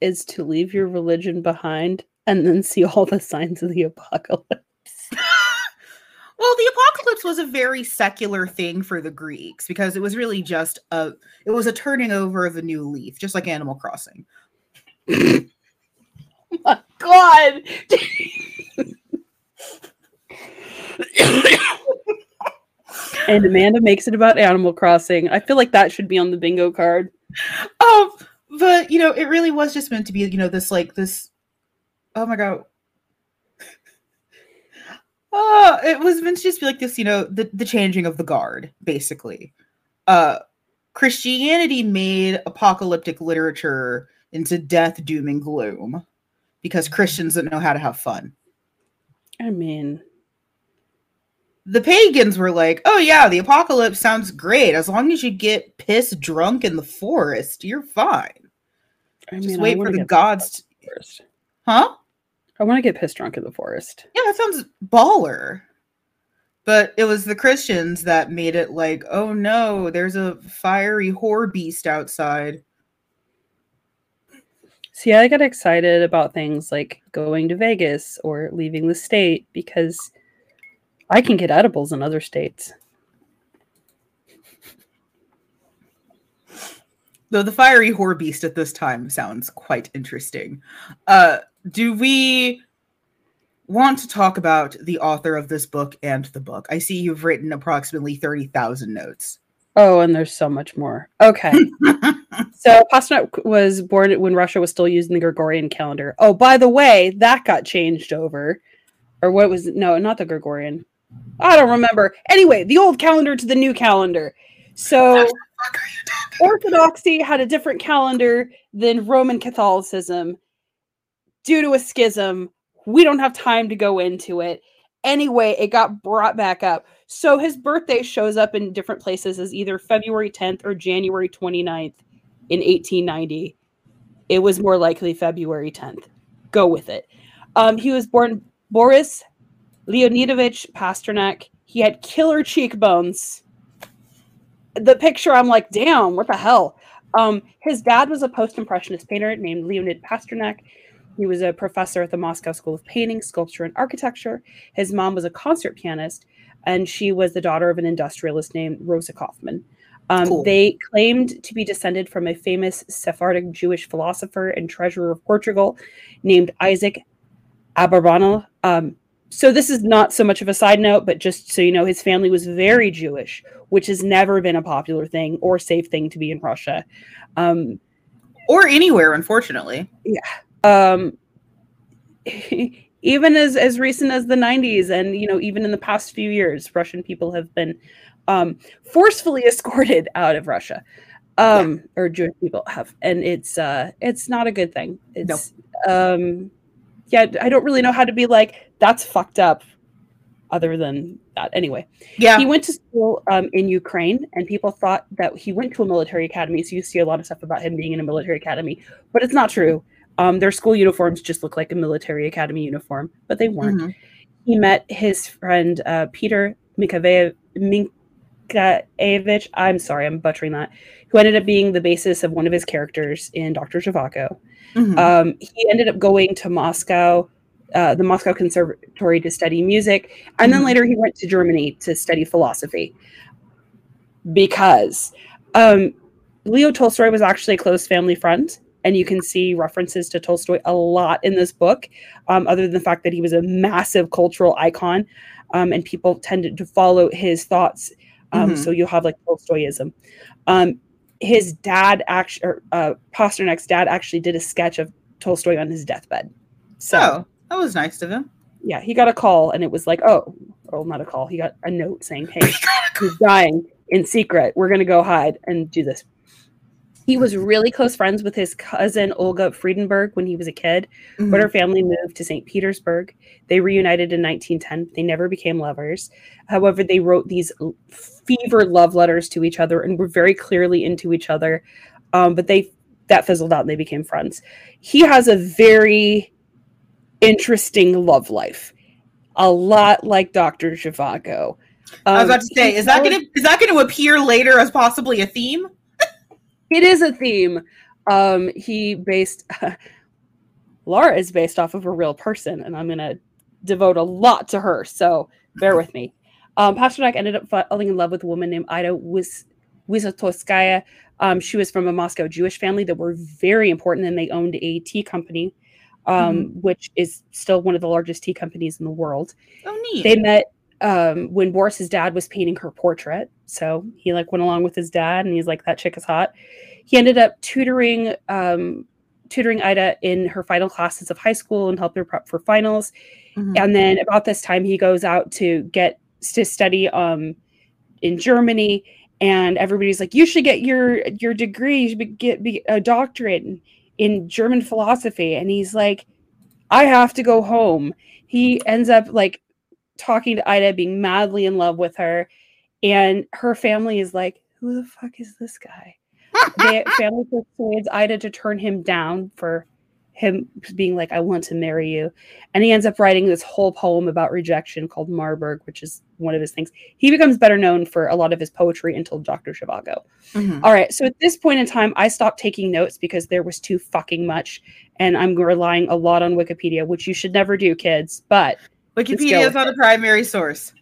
is to leave your religion behind and then see all the signs of the apocalypse. well, the apocalypse was a very secular thing for the Greeks because it was really just a it was a turning over of a new leaf, just like Animal Crossing. oh my god. And Amanda makes it about Animal Crossing. I feel like that should be on the bingo card. Oh, but you know, it really was just meant to be, you know, this like this. Oh my god. Oh, it was meant to just be like this, you know, the the changing of the guard, basically. Uh, Christianity made apocalyptic literature into death, doom, and gloom because Christians don't know how to have fun. I mean, the pagans were like, "Oh yeah, the apocalypse sounds great. As long as you get pissed drunk in the forest, you're fine. I Just mean, I wait for the gods." To- huh? I want to get pissed drunk in the forest. Yeah, that sounds baller. But it was the Christians that made it like, "Oh no, there's a fiery whore beast outside." See, I get excited about things like going to Vegas or leaving the state because I can get edibles in other states. Though the fiery whore beast at this time sounds quite interesting. Uh, do we want to talk about the author of this book and the book? I see you've written approximately 30,000 notes. Oh, and there's so much more. Okay. so Pasternak was born when Russia was still using the Gregorian calendar. Oh, by the way, that got changed over. Or what was no, not the Gregorian. I don't remember. Anyway, the old calendar to the new calendar. So Orthodoxy had a different calendar than Roman Catholicism due to a schism. We don't have time to go into it. Anyway, it got brought back up. So his birthday shows up in different places as either February 10th or January 29th in 1890. It was more likely February 10th. Go with it. Um, he was born Boris Leonidovich Pasternak. He had killer cheekbones. The picture, I'm like, damn, what the hell? Um, his dad was a post-impressionist painter named Leonid Pasternak. He was a professor at the Moscow School of Painting, Sculpture, and Architecture. His mom was a concert pianist, and she was the daughter of an industrialist named Rosa Kaufman. Um, Cool. They claimed to be descended from a famous Sephardic Jewish philosopher and treasurer of Portugal named Isaac Abarbanel. Um, so this is not so much of a side note, but just so you know, his family was very Jewish, which has never been a popular thing or safe thing to be in Russia. Um, or anywhere, unfortunately. um, even as as recent as the 90s and you know even in the past few years russian people have been um, forcefully escorted out of russia um, or jewish people have. And it's uh it's not a good thing. It's um yeah i don't really know how to be like that's fucked up other than that anyway Yeah. he went to school um, in Ukraine, and people thought that he went to a military academy. So you see a lot of stuff about him being in a military academy, but it's not true. Um, their school uniforms just look like a military academy uniform, but they weren't. Mhm. He met his friend uh, Peter Mikhaev- Minkaevich. I'm sorry, I'm butchering that. Who ended up being the basis of one of his characters in Doctor Zhivago. Mhm. Um, he ended up going to Moscow, uh, the Moscow Conservatory to study music, and then Mhm. later he went to Germany to study philosophy. Because um, Leo Tolstoy was actually a close family friend, and you can see references to Tolstoy a lot in this book, um, other than the fact that he was a massive cultural icon, um, and people tended to follow his thoughts. Um, Mhm. So you'll have like Tolstoyism. Um, his dad actually, or uh, Pasternak's dad actually did a sketch of Tolstoy on his deathbed. So oh, that was nice of him. yeah, he got a call and it was like, oh, or not a call. He got a note saying, hey, he's dying in secret. We're going to go hide and do this. He was really close friends with his cousin Olga Friedenberg when he was a kid, Mhm. but her family moved to St. Petersburg. They reunited in 1910. They never became lovers. However, they wrote these fever love letters to each other and were very clearly into each other. Um, but they that fizzled out and they became friends. He has a very interesting love life, a lot like Dr. Zhivago. I was Um, about to say, is that gonna is that gonna appear later as possibly a theme? It is a theme. Um, he based Laura is based off of a real person, and I'm gonna devote a lot to her. So bear with me. Um, Pasternak ended up falling in love with a woman named Ida Wiz- Wizatoskaya. Um, she was from a Moscow Jewish family that were very important, and they owned a tea company, um, which is still one of the largest tea companies in the world Oh, neat. they met um when Boris's dad was painting her portrait. So he like went along with his dad and he's like, that chick is hot. He ended up tutoring um tutoring Ida in her final classes of high school and helped her prep for finals. Mhm. And then about this time he goes out to get to study um in Germany and everybody's like, you should get your your degree, you should be, get be a doctorate in, in German philosophy. And he's like, I have to go home. He ends up like talking to Ida, being madly in love with her, and her family is like, "Who the fuck is this guy?" the family persuades Ida to turn him down for him being like, I want to marry you. And he ends up writing this whole poem about rejection called Marburg, which is one of his things. He becomes better known for a lot of his poetry until Dr. Zhivago. Mm-hmm. All right. So at this point in time, I stopped taking notes because there was too fucking much. And I'm relying a lot on Wikipedia, which you should never do, kids. But Wikipedia is not a primary source.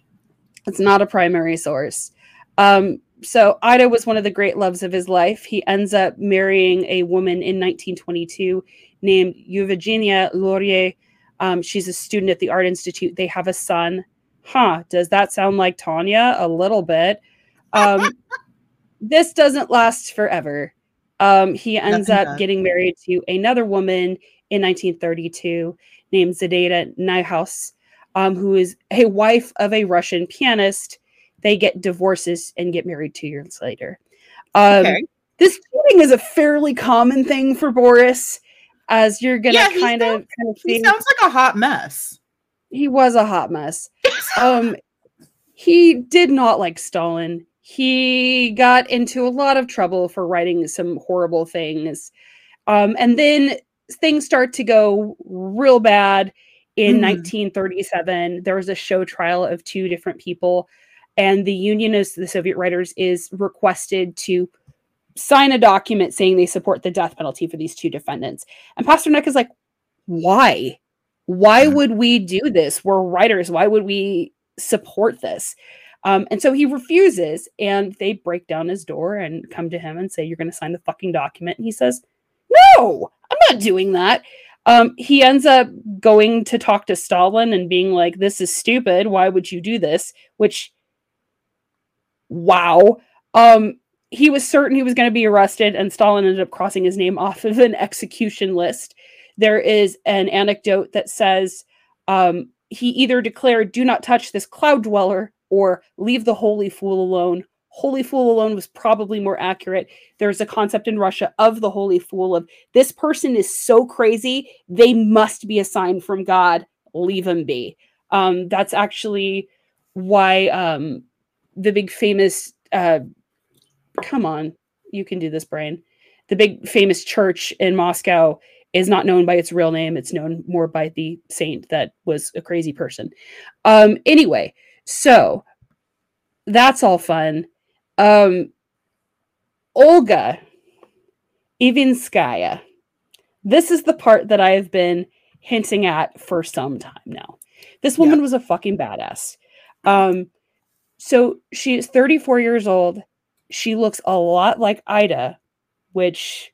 It's not a primary source. Um, so Ida was one of the great loves of his life. He ends up marrying a woman in 1922 named Eugenia Laurier. Um, she's a student at the Art Institute. They have a son. Huh? Does that sound like Tanya? A little bit. Um, this doesn't last forever. Um, he ends Nothing up does. getting married to another woman in 1932 named Zenaida Niehaus, um, who is a wife of a Russian pianist they get divorces and get married two years later. Um, okay. This cheating is a fairly common thing for Boris, as you're gonna yeah, kind of kind of. He sounds like a hot mess. He was a hot mess. Um, he did not like Stalin. He got into a lot of trouble for writing some horrible things. Um, and then things start to go real bad in mm. 1937. There was a show trial of two different people and the union of the Soviet writers is requested to sign a document saying they support the death penalty for these two defendants. And Pasternak is like, why? Why would we do this? We're writers. Why would we support this? Um, and so he refuses, and they break down his door and come to him and say, You're going to sign the fucking document. And he says, No, I'm not doing that. Um, he ends up going to talk to Stalin and being like, This is stupid. Why would you do this? Which wow. Um, he was certain he was going to be arrested, and Stalin ended up crossing his name off of an execution list. There is an anecdote that says um, he either declared, Do not touch this cloud dweller, or leave the holy fool alone. Holy fool alone was probably more accurate. There's a concept in Russia of the holy fool of this person is so crazy, they must be a sign from God. Leave him be. Um, that's actually why um, the big famous uh come on you can do this brain the big famous church in moscow is not known by its real name. It's known more by the saint that was a crazy person. Um anyway so that's all fun. Um olga ivinskaya this is the part that i have been hinting at for some time now. This woman yeah. was a fucking badass. Um so she is 34 years old. She looks a lot like Ida, which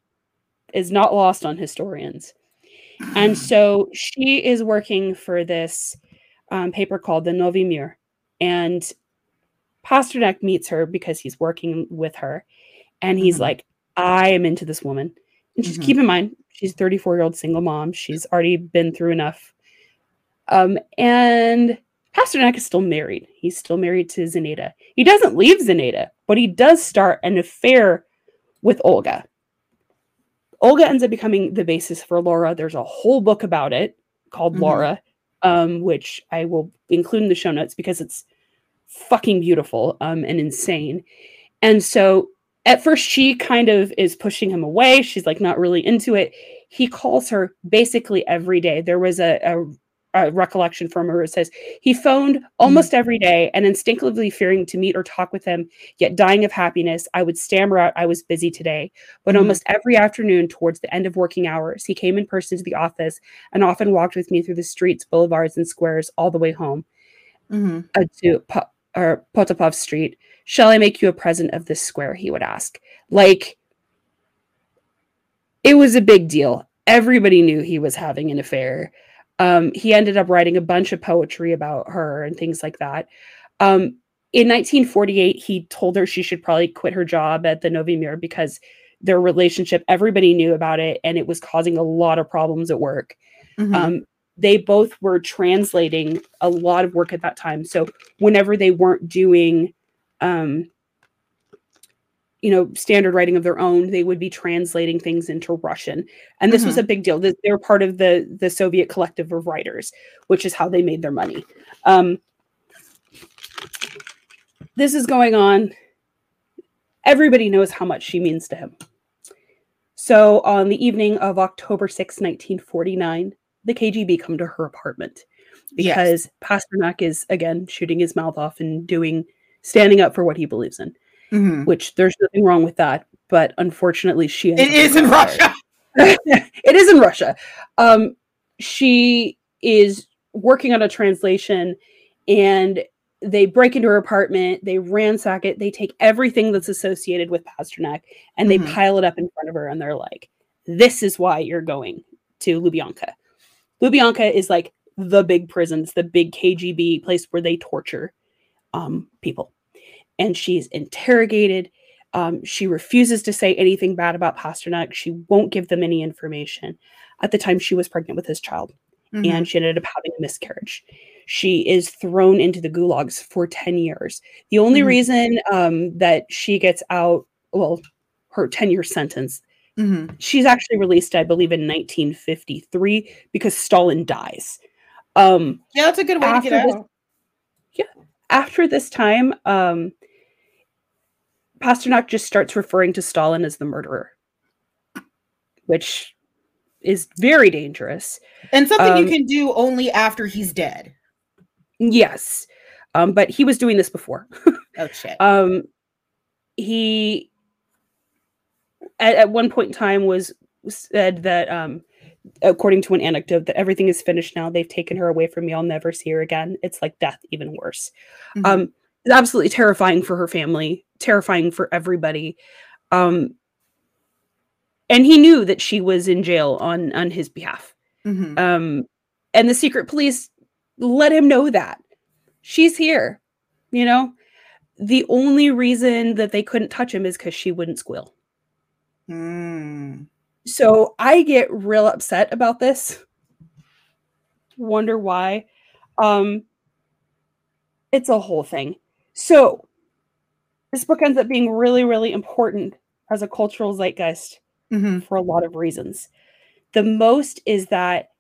is not lost on historians. And so she is working for this um, paper called the Novy Mir. And Pasternak meets her because he's working with her. And he's mm-hmm. like, I am into this woman. And just mm-hmm. keep in mind, she's 34 year old single mom. She's already been through enough. Um, and Pasternak is still married. He's still married to Zenaida. He doesn't leave Zenaida, but he does start an affair with Olga. Olga ends up becoming the basis for Laura. There's a whole book about it called mm-hmm. Laura, um, which I will include in the show notes because it's fucking beautiful um, and insane. And so at first, she kind of is pushing him away. She's like not really into it. He calls her basically every day. There was a, a uh, recollection from her. It says he phoned almost mm-hmm. every day and instinctively fearing to meet or talk with him, yet dying of happiness, I would stammer out I was busy today. But mm-hmm. almost every afternoon, towards the end of working hours, he came in person to the office and often walked with me through the streets, boulevards, and squares all the way home mm-hmm. uh, to po- or Potapov Street. Shall I make you a present of this square? He would ask. Like, it was a big deal. Everybody knew he was having an affair um, he ended up writing a bunch of poetry about her and things like that. Um, in 1948, he told her she should probably quit her job at the Novy Mir because their relationship, everybody knew about it, and it was causing a lot of problems at work. Mm-hmm. Um, they both were translating a lot of work at that time. So whenever they weren't doing um, you know standard writing of their own they would be translating things into russian and this mm-hmm. was a big deal they're part of the the soviet collective of writers which is how they made their money um, this is going on. Everybody knows how much she means to him. So on the evening of October 6, 1949, the KGB come to her apartment because yes. Pasternak is again shooting his mouth off and doing standing up for what he believes in, mm-hmm. which there's nothing wrong with that. But unfortunately, she it is in Russia. it is in Russia. Um, she is working on a translation, and they break into her apartment, they ransack it, they take everything that's associated with Pasternak, and mm-hmm. they pile it up in front of her, and they're like, "This is why you're going to Lubyanka." Lubyanka is like the big prisons, the big KGB place where they torture um, people. And she's interrogated. Um, she refuses to say anything bad about Pasternak. She won't give them any information. At the time, she was pregnant with his child, mm-hmm. and she ended up having a miscarriage. She is thrown into the gulags for 10 years. The only mm-hmm. reason um, that she gets out, well, her 10 year sentence, mm-hmm. she's actually released, I believe, in 1953 because Stalin dies. Um, yeah, that's a good way to get out. This, yeah. After this time, um, Pasternak just starts referring to Stalin as the murderer, which is very dangerous. And something um, you can do only after he's dead. Yes. Um, but he was doing this before. oh shit. Um he at, at one point in time was said that um according to an anecdote that everything is finished now they've taken her away from me i'll never see her again it's like death even worse mm-hmm. um absolutely terrifying for her family terrifying for everybody um and he knew that she was in jail on on his behalf mm-hmm. um and the secret police let him know that she's here you know the only reason that they couldn't touch him is because she wouldn't squeal mm. So I get real upset about this. Wonder why. Um it's a whole thing. So this book ends up being really, really important as a cultural zeitgeist mm-hmm. for a lot of reasons. The most is that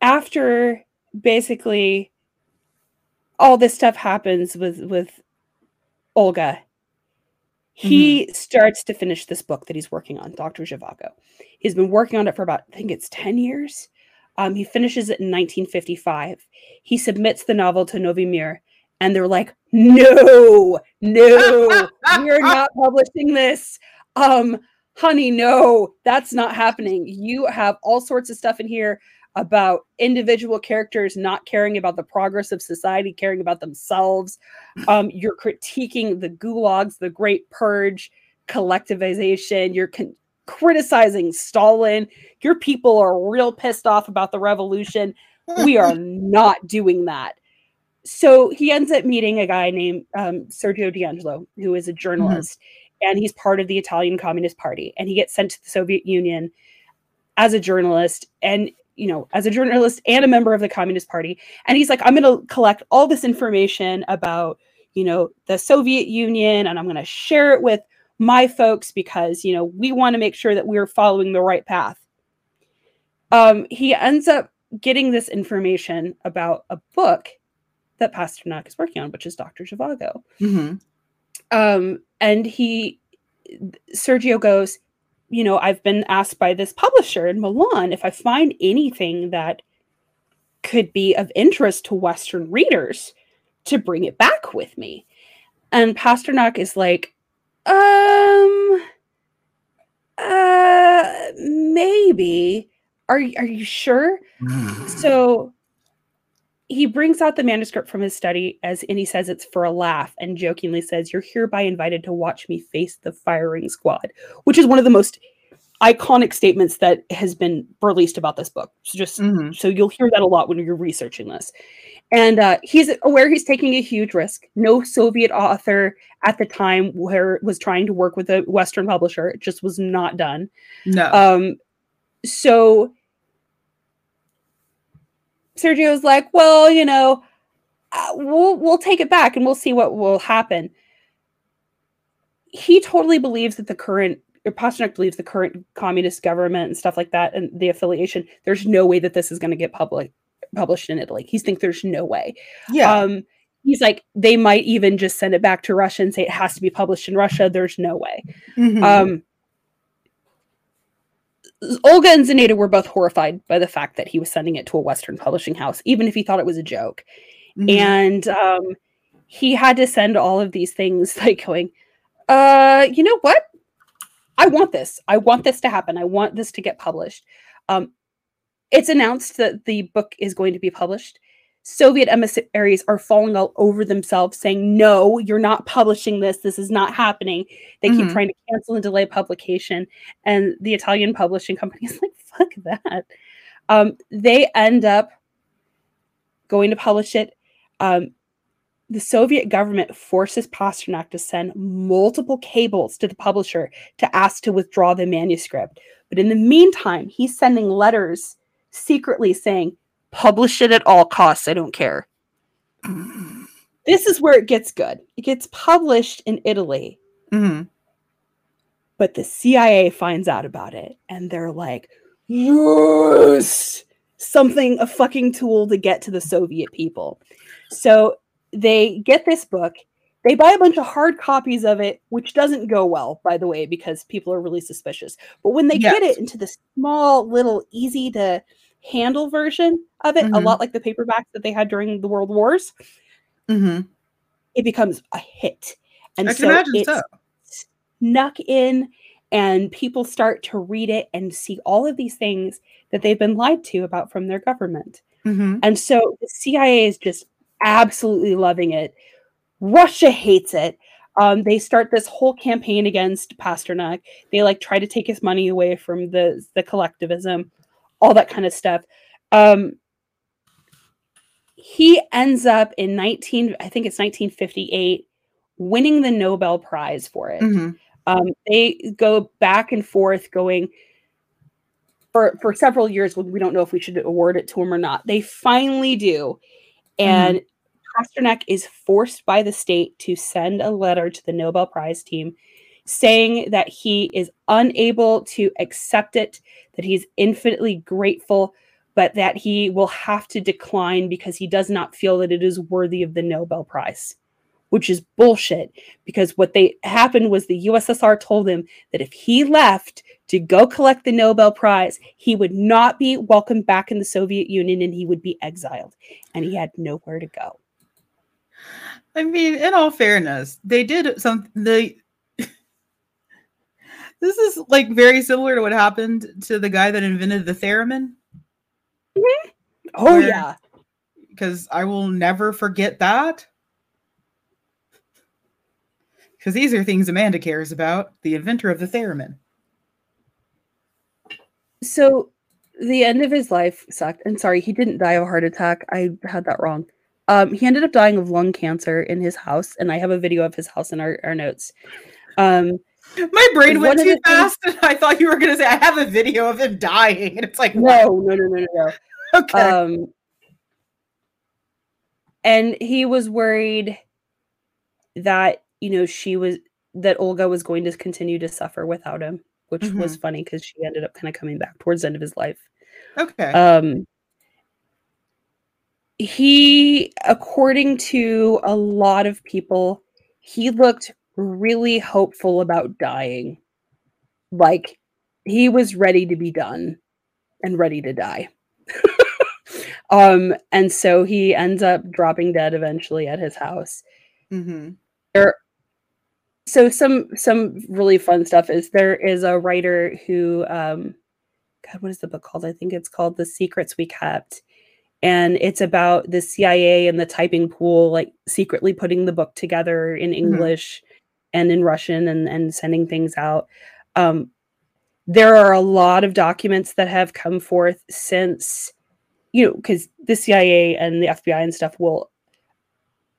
after basically all this stuff happens with with Olga he mm-hmm. starts to finish this book that he's working on, Dr. Zhivago. He's been working on it for about, I think it's 10 years. Um, he finishes it in 1955. He submits the novel to Novy Mir, and they're like, no, no, we're not publishing this. Um, honey, no, that's not happening. You have all sorts of stuff in here about individual characters not caring about the progress of society, caring about themselves. Um, you're critiquing the gulags, the Great Purge, collectivization. You're con- criticizing Stalin. Your people are real pissed off about the revolution. We are not doing that. So he ends up meeting a guy named um, Sergio D'Angelo, who is a journalist, mm-hmm. and he's part of the Italian Communist Party. And he gets sent to the Soviet Union as a journalist. And you know, as a journalist and a member of the Communist Party. And he's like, I'm going to collect all this information about, you know, the Soviet Union and I'm going to share it with my folks because, you know, we want to make sure that we're following the right path. Um, he ends up getting this information about a book that Pasternak is working on, which is Dr. Zhivago. Mm-hmm. Um, and he, Sergio goes, you know, I've been asked by this publisher in Milan if I find anything that could be of interest to Western readers to bring it back with me. And Pasternak is like, um, uh, maybe. Are, are you sure? so he brings out the manuscript from his study as and he says it's for a laugh and jokingly says you're hereby invited to watch me face the firing squad which is one of the most iconic statements that has been released about this book. So just mm-hmm. so you'll hear that a lot when you're researching this. And uh, he's aware he's taking a huge risk. No soviet author at the time where was trying to work with a western publisher. It just was not done. No. Um so Sergio's like, well, you know, uh, we'll we'll take it back and we'll see what will happen. He totally believes that the current Pasternak believes the current communist government and stuff like that and the affiliation. There's no way that this is going to get public published in Italy. He thinks there's no way. Yeah. Um, he's like, they might even just send it back to Russia and say it has to be published in Russia. There's no way. Mhm. Um, Olga and Zaneta were both horrified by the fact that he was sending it to a Western publishing house, even if he thought it was a joke. Mhm. And um, he had to send all of these things, like going, uh, you know what? I want this. I want this to happen. I want this to get published. Um, it's announced that the book is going to be published. Soviet emissaries are falling all over themselves, saying, No, you're not publishing this. This is not happening. They keep Mhm. trying to cancel and delay publication. And the Italian publishing company is like, Fuck that. Um, they end up going to publish it. Um, the Soviet government forces Pasternak to send multiple cables to the publisher to ask to withdraw the manuscript. But in the meantime, he's sending letters secretly saying, publish it at all costs. I don't care. This is where it gets good. It gets published in Italy, Mhm. but the CIA finds out about it and they're like, yes, something, a fucking tool to get to the Soviet people. So they get this book. They buy a bunch of hard copies of it, which doesn't go well, by the way, because people are really suspicious. But when they get it into the small, little, easy to handle version of it, a Mhm. lot like the paperbacks that they had during the World Wars, Mhm. it becomes a hit. And I so it's so. snuck in and people start to read it and see all of these things that they've been lied to about from their government. Mhm. And so the CIA is just absolutely loving it. Russia hates it. Um, they start this whole campaign against Pasternak. They like try to take his money away from the the collectivism, all that kind of stuff. Um, he ends up in 19, I think it's 1958, winning the Nobel Prize for it. Mhm. Um, they go back and forth, going for for several years. We don't know if we should award it to him or not. They finally do, and Pasternak is forced by the state to send a letter to the Nobel Prize team saying that he is unable to accept it, that he's infinitely grateful, but that he will have to decline because he does not feel that it is worthy of the Nobel Prize, which is bullshit. Because what they happened was the USSR told him that if he left to go collect the Nobel Prize, he would not be welcomed back in the Soviet Union and he would be exiled, and he had nowhere to go. I mean, in all fairness, they did some they This is like very similar to what happened to the guy that invented the theremin Oh Where- yeah. because I will never forget that. Because these are things Amanda cares about, the inventor of the theremin. So the end of his life sucked. And sorry, he didn't die of a heart attack. I had that wrong. Um, he ended up dying of lung cancer in his house, and I have a video of his house in our, our notes. Um, My brain went too the things- fast, and I thought you were going to say, I have a video of him dying. And it's like, no, no, no, no, no, okay. Um, and he was worried that you know she was that Olga was going to continue to suffer without him, which was funny because she ended up kind of coming back towards the end of his life. okay. Um, he, according to a lot of people, he looked really hopeful about dying. Like he was ready to be done and ready to die. um, and so he ends up dropping dead eventually at his house. hmm so some some really fun stuff is there is a writer who um god what is the book called i think it's called the secrets we kept and it's about the cia and the typing pool like secretly putting the book together in english and in russian and and sending things out um there are a lot of documents that have come forth since you know because the cia and the fbi and stuff will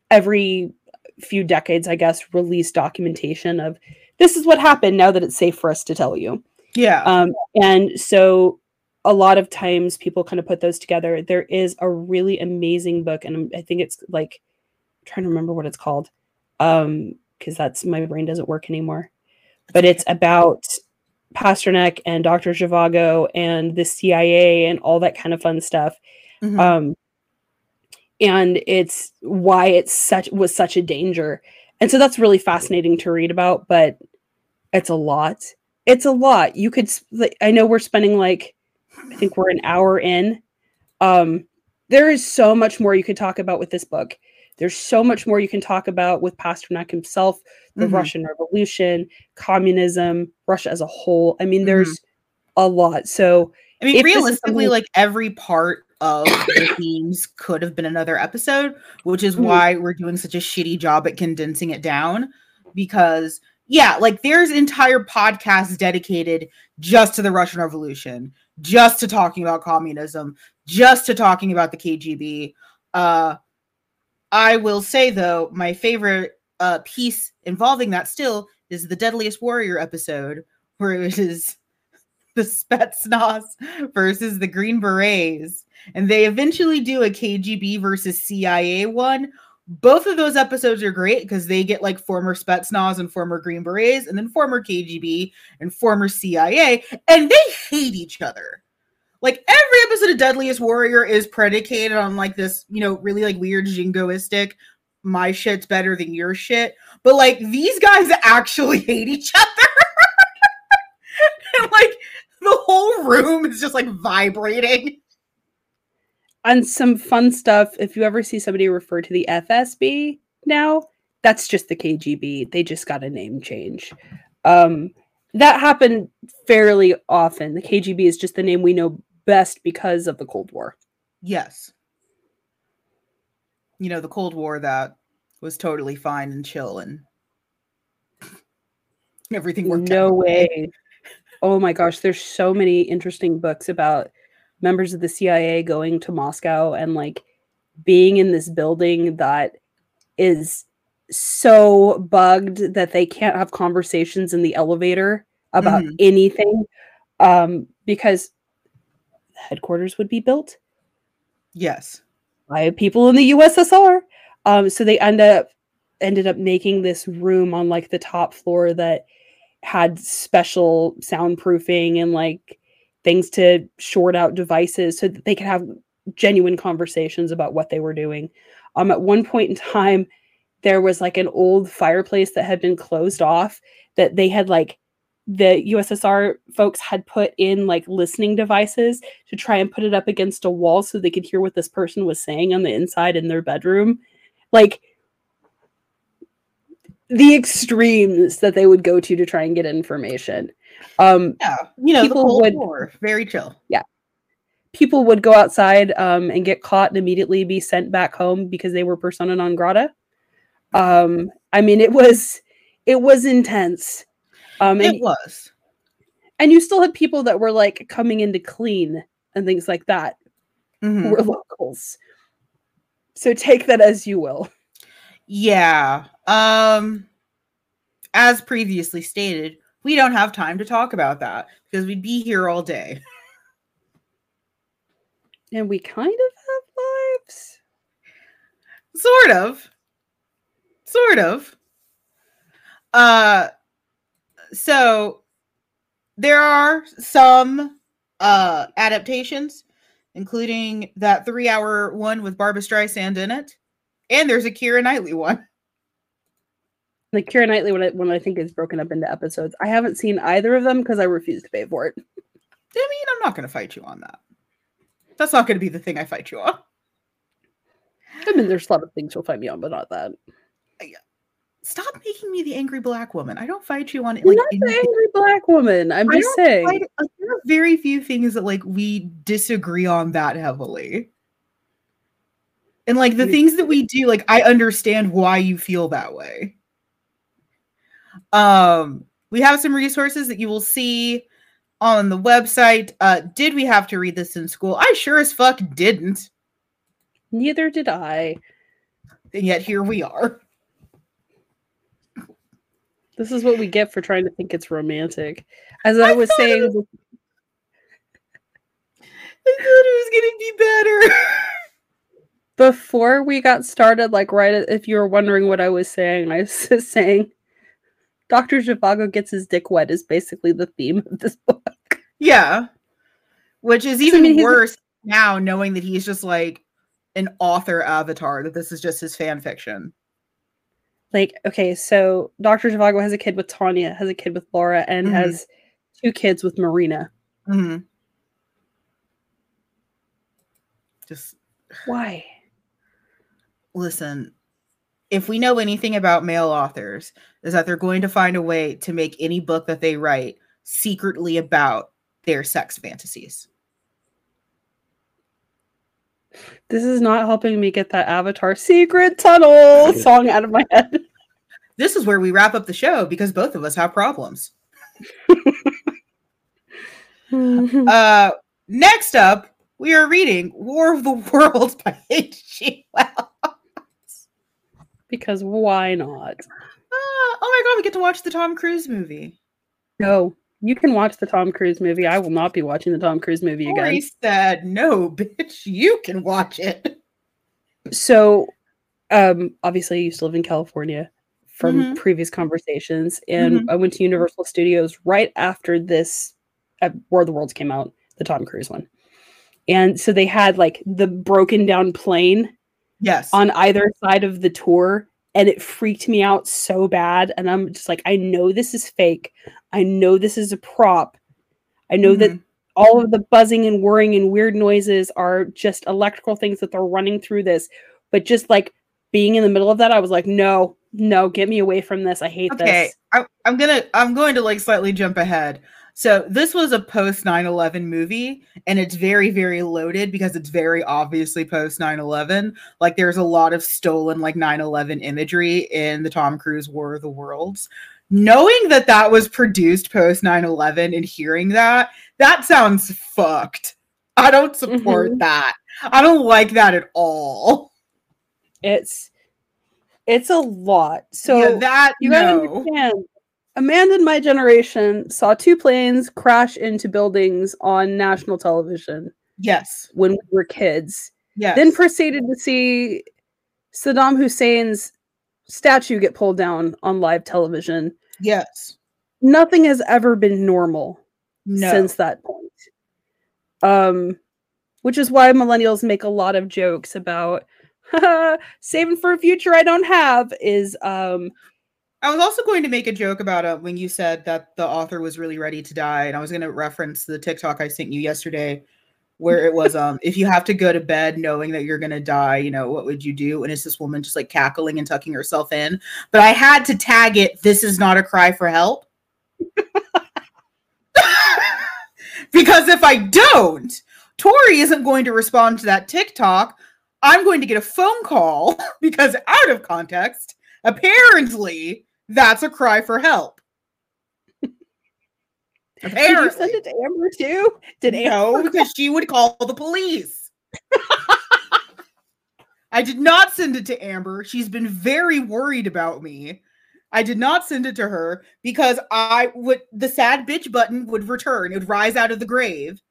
every few decades, I guess, release documentation of this is what happened now that it's safe for us to tell you. Yeah. Um, and so a lot of times people kind of put those together. There is a really amazing book, and I think it's like I'm trying to remember what it's called. Um, because that's my brain doesn't work anymore. But it's about Pasternak and Dr. Zhivago and the CIA and all that kind of fun stuff Mhm. um and it's why it's such was such a danger. And so that's really fascinating to read about, but it's a lot. It's a lot. You could I know we're spending like I think we're an hour in. Um there is so much more you could talk about with this book. There's so much more you can talk about with Pasternak himself, the mm-hmm. Russian Revolution, communism, Russia as a whole. I mean, mm-hmm. there's a lot. So, I mean, realistically, like every part of the themes could have been another episode, which is mm-hmm. why we're doing such a shitty job at condensing it down. Because, yeah, like there's entire podcasts dedicated just to the Russian Revolution, just to talking about communism, just to talking about the KGB. Uh, I will say though, my favorite uh, piece involving that still is the Deadliest Warrior episode, where it is the Spetsnaz versus the Green Berets, and they eventually do a KGB versus CIA one. Both of those episodes are great because they get like former Spetsnaz and former Green Berets, and then former KGB and former CIA, and they hate each other like every episode of Deadliest Warrior is predicated on like this, you know, really like weird jingoistic, my shit's better than your shit. But like these guys actually hate each other. and like the whole room is just like vibrating. And some fun stuff. If you ever see somebody refer to the FSB now, that's just the KGB. They just got a name change. Um, that happened fairly often. The KGB is just the name we know best because of the Cold War. Yes. You know, the Cold War that was totally fine and chill and everything worked no out. way. Oh my gosh, there's so many interesting books about members of the CIA going to Moscow and like being in this building that is so bugged that they can't have conversations in the elevator about mm-hmm. anything um, because headquarters would be built. Yes. By people in the USSR. Um, so they end up ended up making this room on like the top floor that had special soundproofing and like things to short out devices so that they could have genuine conversations about what they were doing. Um, at one point in time, there was like an old fireplace that had been closed off that they had like the USSR folks had put in like listening devices to try and put it up against a wall so they could hear what this person was saying on the inside in their bedroom. Like the extremes that they would go to to try and get information. Um, yeah, you know, people would War, very chill. Yeah, people would go outside um, and get caught and immediately be sent back home because they were persona non grata. Um, I mean, it was it was intense um, it was. And you still had people that were like coming in to clean and things like that mm-hmm. were locals. So take that as you will. Yeah. Um as previously stated, we don't have time to talk about that because we'd be here all day. And we kind of have lives. Sort of. Sort of. Uh so there are some uh adaptations, including that three hour one with Barbra Streisand in it. And there's a Keira Knightley one. The Keira Knightley one, one I think is broken up into episodes. I haven't seen either of them because I refuse to pay for it. I mean, I'm not going to fight you on that. That's not going to be the thing I fight you on. I mean, there's a lot of things you'll fight me on, but not that. Stop making me the angry black woman. I don't fight you on it. Like, not the angry black woman. I'm just saying. Fight, like, there are very few things that like we disagree on that heavily. And like the things that we do, like I understand why you feel that way. Um, we have some resources that you will see on the website. Uh, did we have to read this in school? I sure as fuck didn't. Neither did I. And yet here we are. This is what we get for trying to think it's romantic. As I, I was saying, was... I thought it was gonna be better. Before we got started, like right, if you were wondering what I was saying, I was just saying Dr. Zhivago gets his dick wet is basically the theme of this book. Yeah. Which is even I mean, worse now knowing that he's just like an author avatar that this is just his fan fiction. Like, okay, so Dr. Zhivago has a kid with Tanya, has a kid with Laura, and Mhm. has two kids with Marina. hmm Just Why? listen. If we know anything about male authors, is that they're going to find a way to make any book that they write secretly about their sex fantasies. This is not helping me get that Avatar Secret Tunnel song out of my head. This is where we wrap up the show because both of us have problems. Uh, next up, we are reading War of the Worlds by H.G. Wells. because why not? Ah, oh my god, we get to watch the Tom Cruise movie. No, you can watch the Tom Cruise movie. I will not be watching the Tom Cruise movie again. Corey said, "No, bitch, you can watch it." So, um, obviously, I used to live in California from Mhm. previous conversations, and Mhm. I went to Universal Studios right after this uh, War of the Worlds came out, the Tom Cruise one. And so they had like the broken down plane Yes. on either side of the tour, and it freaked me out so bad. And I'm just like, I know this is fake. I know this is a prop. I know that Mhm. all of the buzzing and whirring and weird noises are just electrical things that they're running through this. But just like being in the middle of that, I was like, no, no, get me away from this. I hate okay, this. I, I'm gonna I'm going to like slightly jump ahead. So this was a post 9/11 movie, and it's very very loaded because it's very obviously post 9/11. Like there's a lot of stolen like 9/11 imagery in the Tom Cruise War of the Worlds. Knowing that that was produced post 9/11 and hearing that, that sounds fucked. I don't support Mhm. that. I don't like that at all. It's it's a lot. So yeah, that you gotta no. understand. Amanda in my generation saw two planes crash into buildings on national television Yes. when we were kids. Yes. Then proceeded to see Saddam Hussein's statue get pulled down on live television. yes. Nothing has ever been normal No. since that point. Um, which is why millennials make a lot of jokes about saving for a future I don't have. Is um, I was also going to make a joke about uh, when you said that the author was really ready to die, and I was going to reference the TikTok I sent you yesterday, where it was, um, if you have to go to bed knowing that you're going to die, you know, what would you do? And it's this woman just like cackling and tucking herself in. But I had to tag it. This is not a cry for help. because if I don't, Tori isn't going to respond to that TikTok. I'm going to get a phone call because out of context, apparently that's a cry for help. did you Apparently. send it to Amber too? Did no, Amber? because she would call the police. I did not send it to Amber. She's been very worried about me. I did not send it to her because I would the sad bitch button would return. It would rise out of the grave.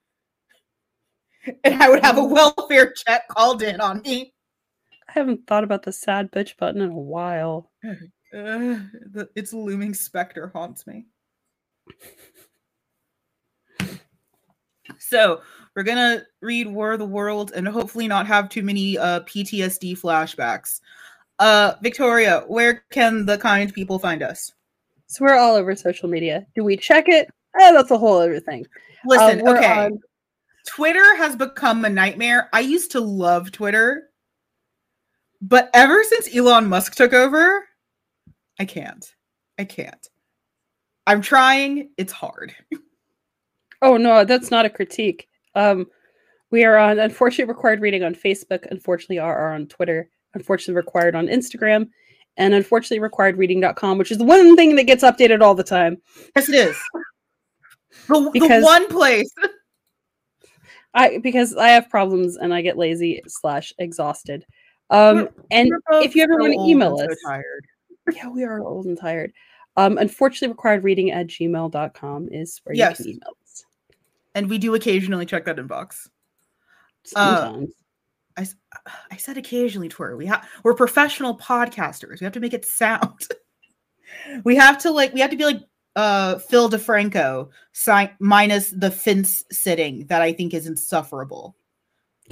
And I would have a oh. welfare check called in on me. I haven't thought about the sad bitch button in a while. Hmm. Uh, the, its looming specter haunts me. So we're gonna read War of the World and hopefully not have too many uh, PTSD flashbacks. Uh, Victoria, where can the kind people find us? So we're all over social media. Do we check it? Eh, that's a whole other thing. Listen, we're okay. on- Twitter has become a nightmare. I used to love Twitter, but ever since Elon Musk took over, I can't. I can't. I'm trying. It's hard. Oh no, that's not a critique. Um, we are on unfortunately required reading on Facebook. Unfortunately, are, on Twitter. Unfortunately, required on Instagram, and unfortunately required reading.com, which is the one thing that gets updated all the time. Yes, it is. The, the one place. I because I have problems and I get lazy slash exhausted. Um, and if you ever want to email us, so tired. Yeah, we are old and tired. Um, unfortunately required reading at gmail.com is where Yes. you can email us. And we do occasionally check that inbox. Uh, Sometimes. I, s- I said occasionally, Twitter. We have we're professional podcasters. We have to make it sound. we have to like we have to be like uh Phil DeFranco, si- minus the fence sitting that I think is insufferable.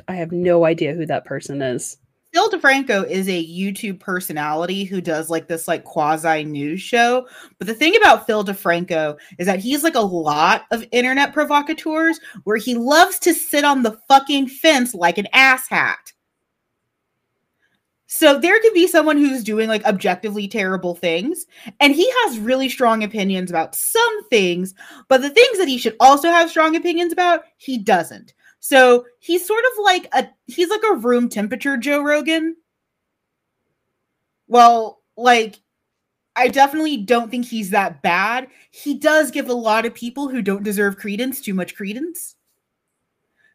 I have no idea who that person is. Phil DeFranco is a YouTube personality who does like this like quasi news show. But the thing about Phil DeFranco is that he's like a lot of internet provocateurs where he loves to sit on the fucking fence like an asshat. So there could be someone who's doing like objectively terrible things, and he has really strong opinions about some things, but the things that he should also have strong opinions about, he doesn't. So he's sort of like a he's like a room temperature Joe Rogan. Well, like I definitely don't think he's that bad. He does give a lot of people who don't deserve credence too much credence.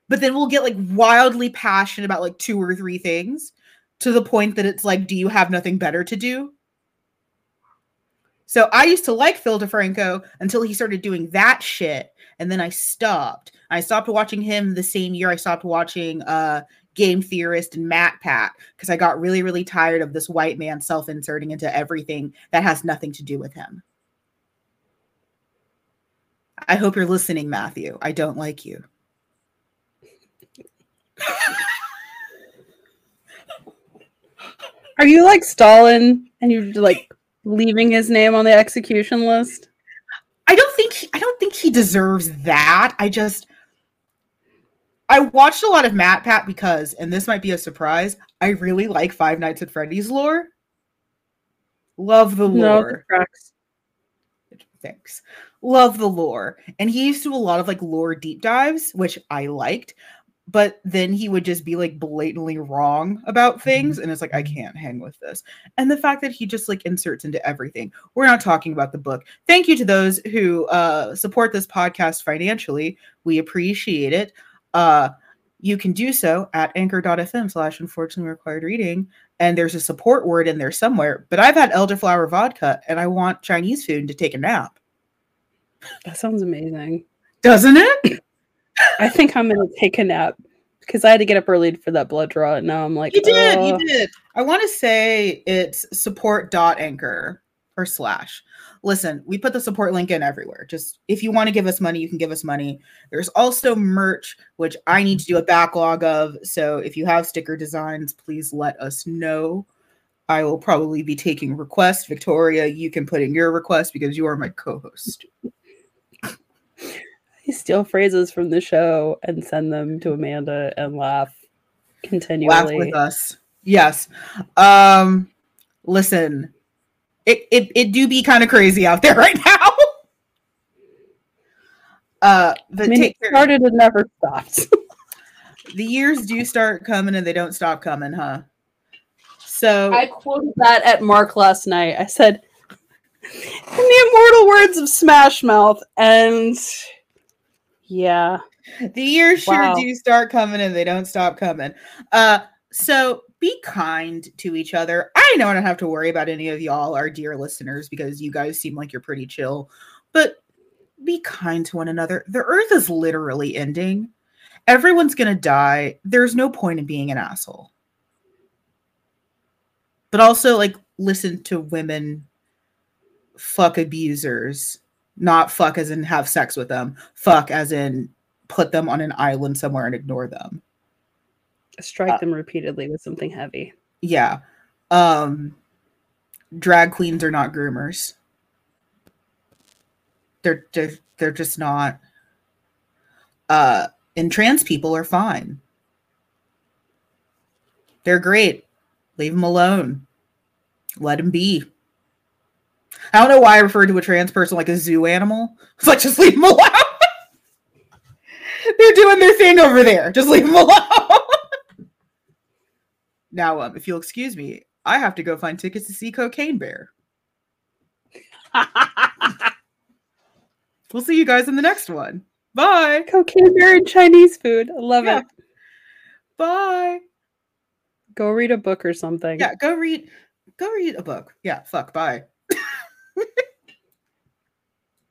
But then we'll get like wildly passionate about like two or three things to the point that it's like, do you have nothing better to do? So I used to like Phil DeFranco until he started doing that shit. And then I stopped. I stopped watching him the same year I stopped watching uh Game Theorist and MatPat because I got really, really tired of this white man self inserting into everything that has nothing to do with him. I hope you're listening, Matthew. I don't like you. Are you like Stalin and you're like leaving his name on the execution list? I don't think he, I don't think he deserves that. I just I watched a lot of MatPat because, and this might be a surprise, I really like Five Nights at Freddy's lore. Love the lore. No, Thanks. Love the lore. And he used to do a lot of like lore deep dives, which I liked but then he would just be like blatantly wrong about things and it's like i can't hang with this and the fact that he just like inserts into everything we're not talking about the book thank you to those who uh support this podcast financially we appreciate it uh you can do so at anchor.fm slash unfortunately required reading and there's a support word in there somewhere but i've had elderflower vodka and i want chinese food to take a nap that sounds amazing doesn't it I think I'm gonna take a nap because I had to get up early for that blood draw. And now I'm like, you did, oh. you did. I want to say it's support dot anchor or slash. Listen, we put the support link in everywhere. Just if you want to give us money, you can give us money. There's also merch, which I need to do a backlog of. So if you have sticker designs, please let us know. I will probably be taking requests. Victoria, you can put in your request because you are my co-host I steal phrases from the show and send them to Amanda and laugh continually. Laugh with us. Yes. Um listen. It it it do be kind of crazy out there right now. uh but I mean, it started and never stopped. the years do start coming and they don't stop coming, huh? So I quoted that at Mark last night. I said in the immortal words of Smash Mouth and yeah. The years wow. sure do start coming and they don't stop coming. Uh so be kind to each other. I know I don't have to worry about any of y'all, our dear listeners, because you guys seem like you're pretty chill. But be kind to one another. The earth is literally ending. Everyone's gonna die. There's no point in being an asshole. But also like listen to women fuck abusers not fuck as in have sex with them, fuck as in put them on an island somewhere and ignore them. Strike uh, them repeatedly with something heavy. Yeah. Um drag queens are not groomers. They're they're, they're just not uh and trans people are fine. They're great. Leave them alone. Let them be. I don't know why I referred to a trans person like a zoo animal. It's like just leave them alone. They're doing their thing over there. Just leave them alone. Now, um, if you'll excuse me, I have to go find tickets to see Cocaine Bear. we'll see you guys in the next one. Bye. Cocaine Bear and Chinese food. I love yeah. it. Bye. Go read a book or something. Yeah, go read go read a book. Yeah, fuck, bye.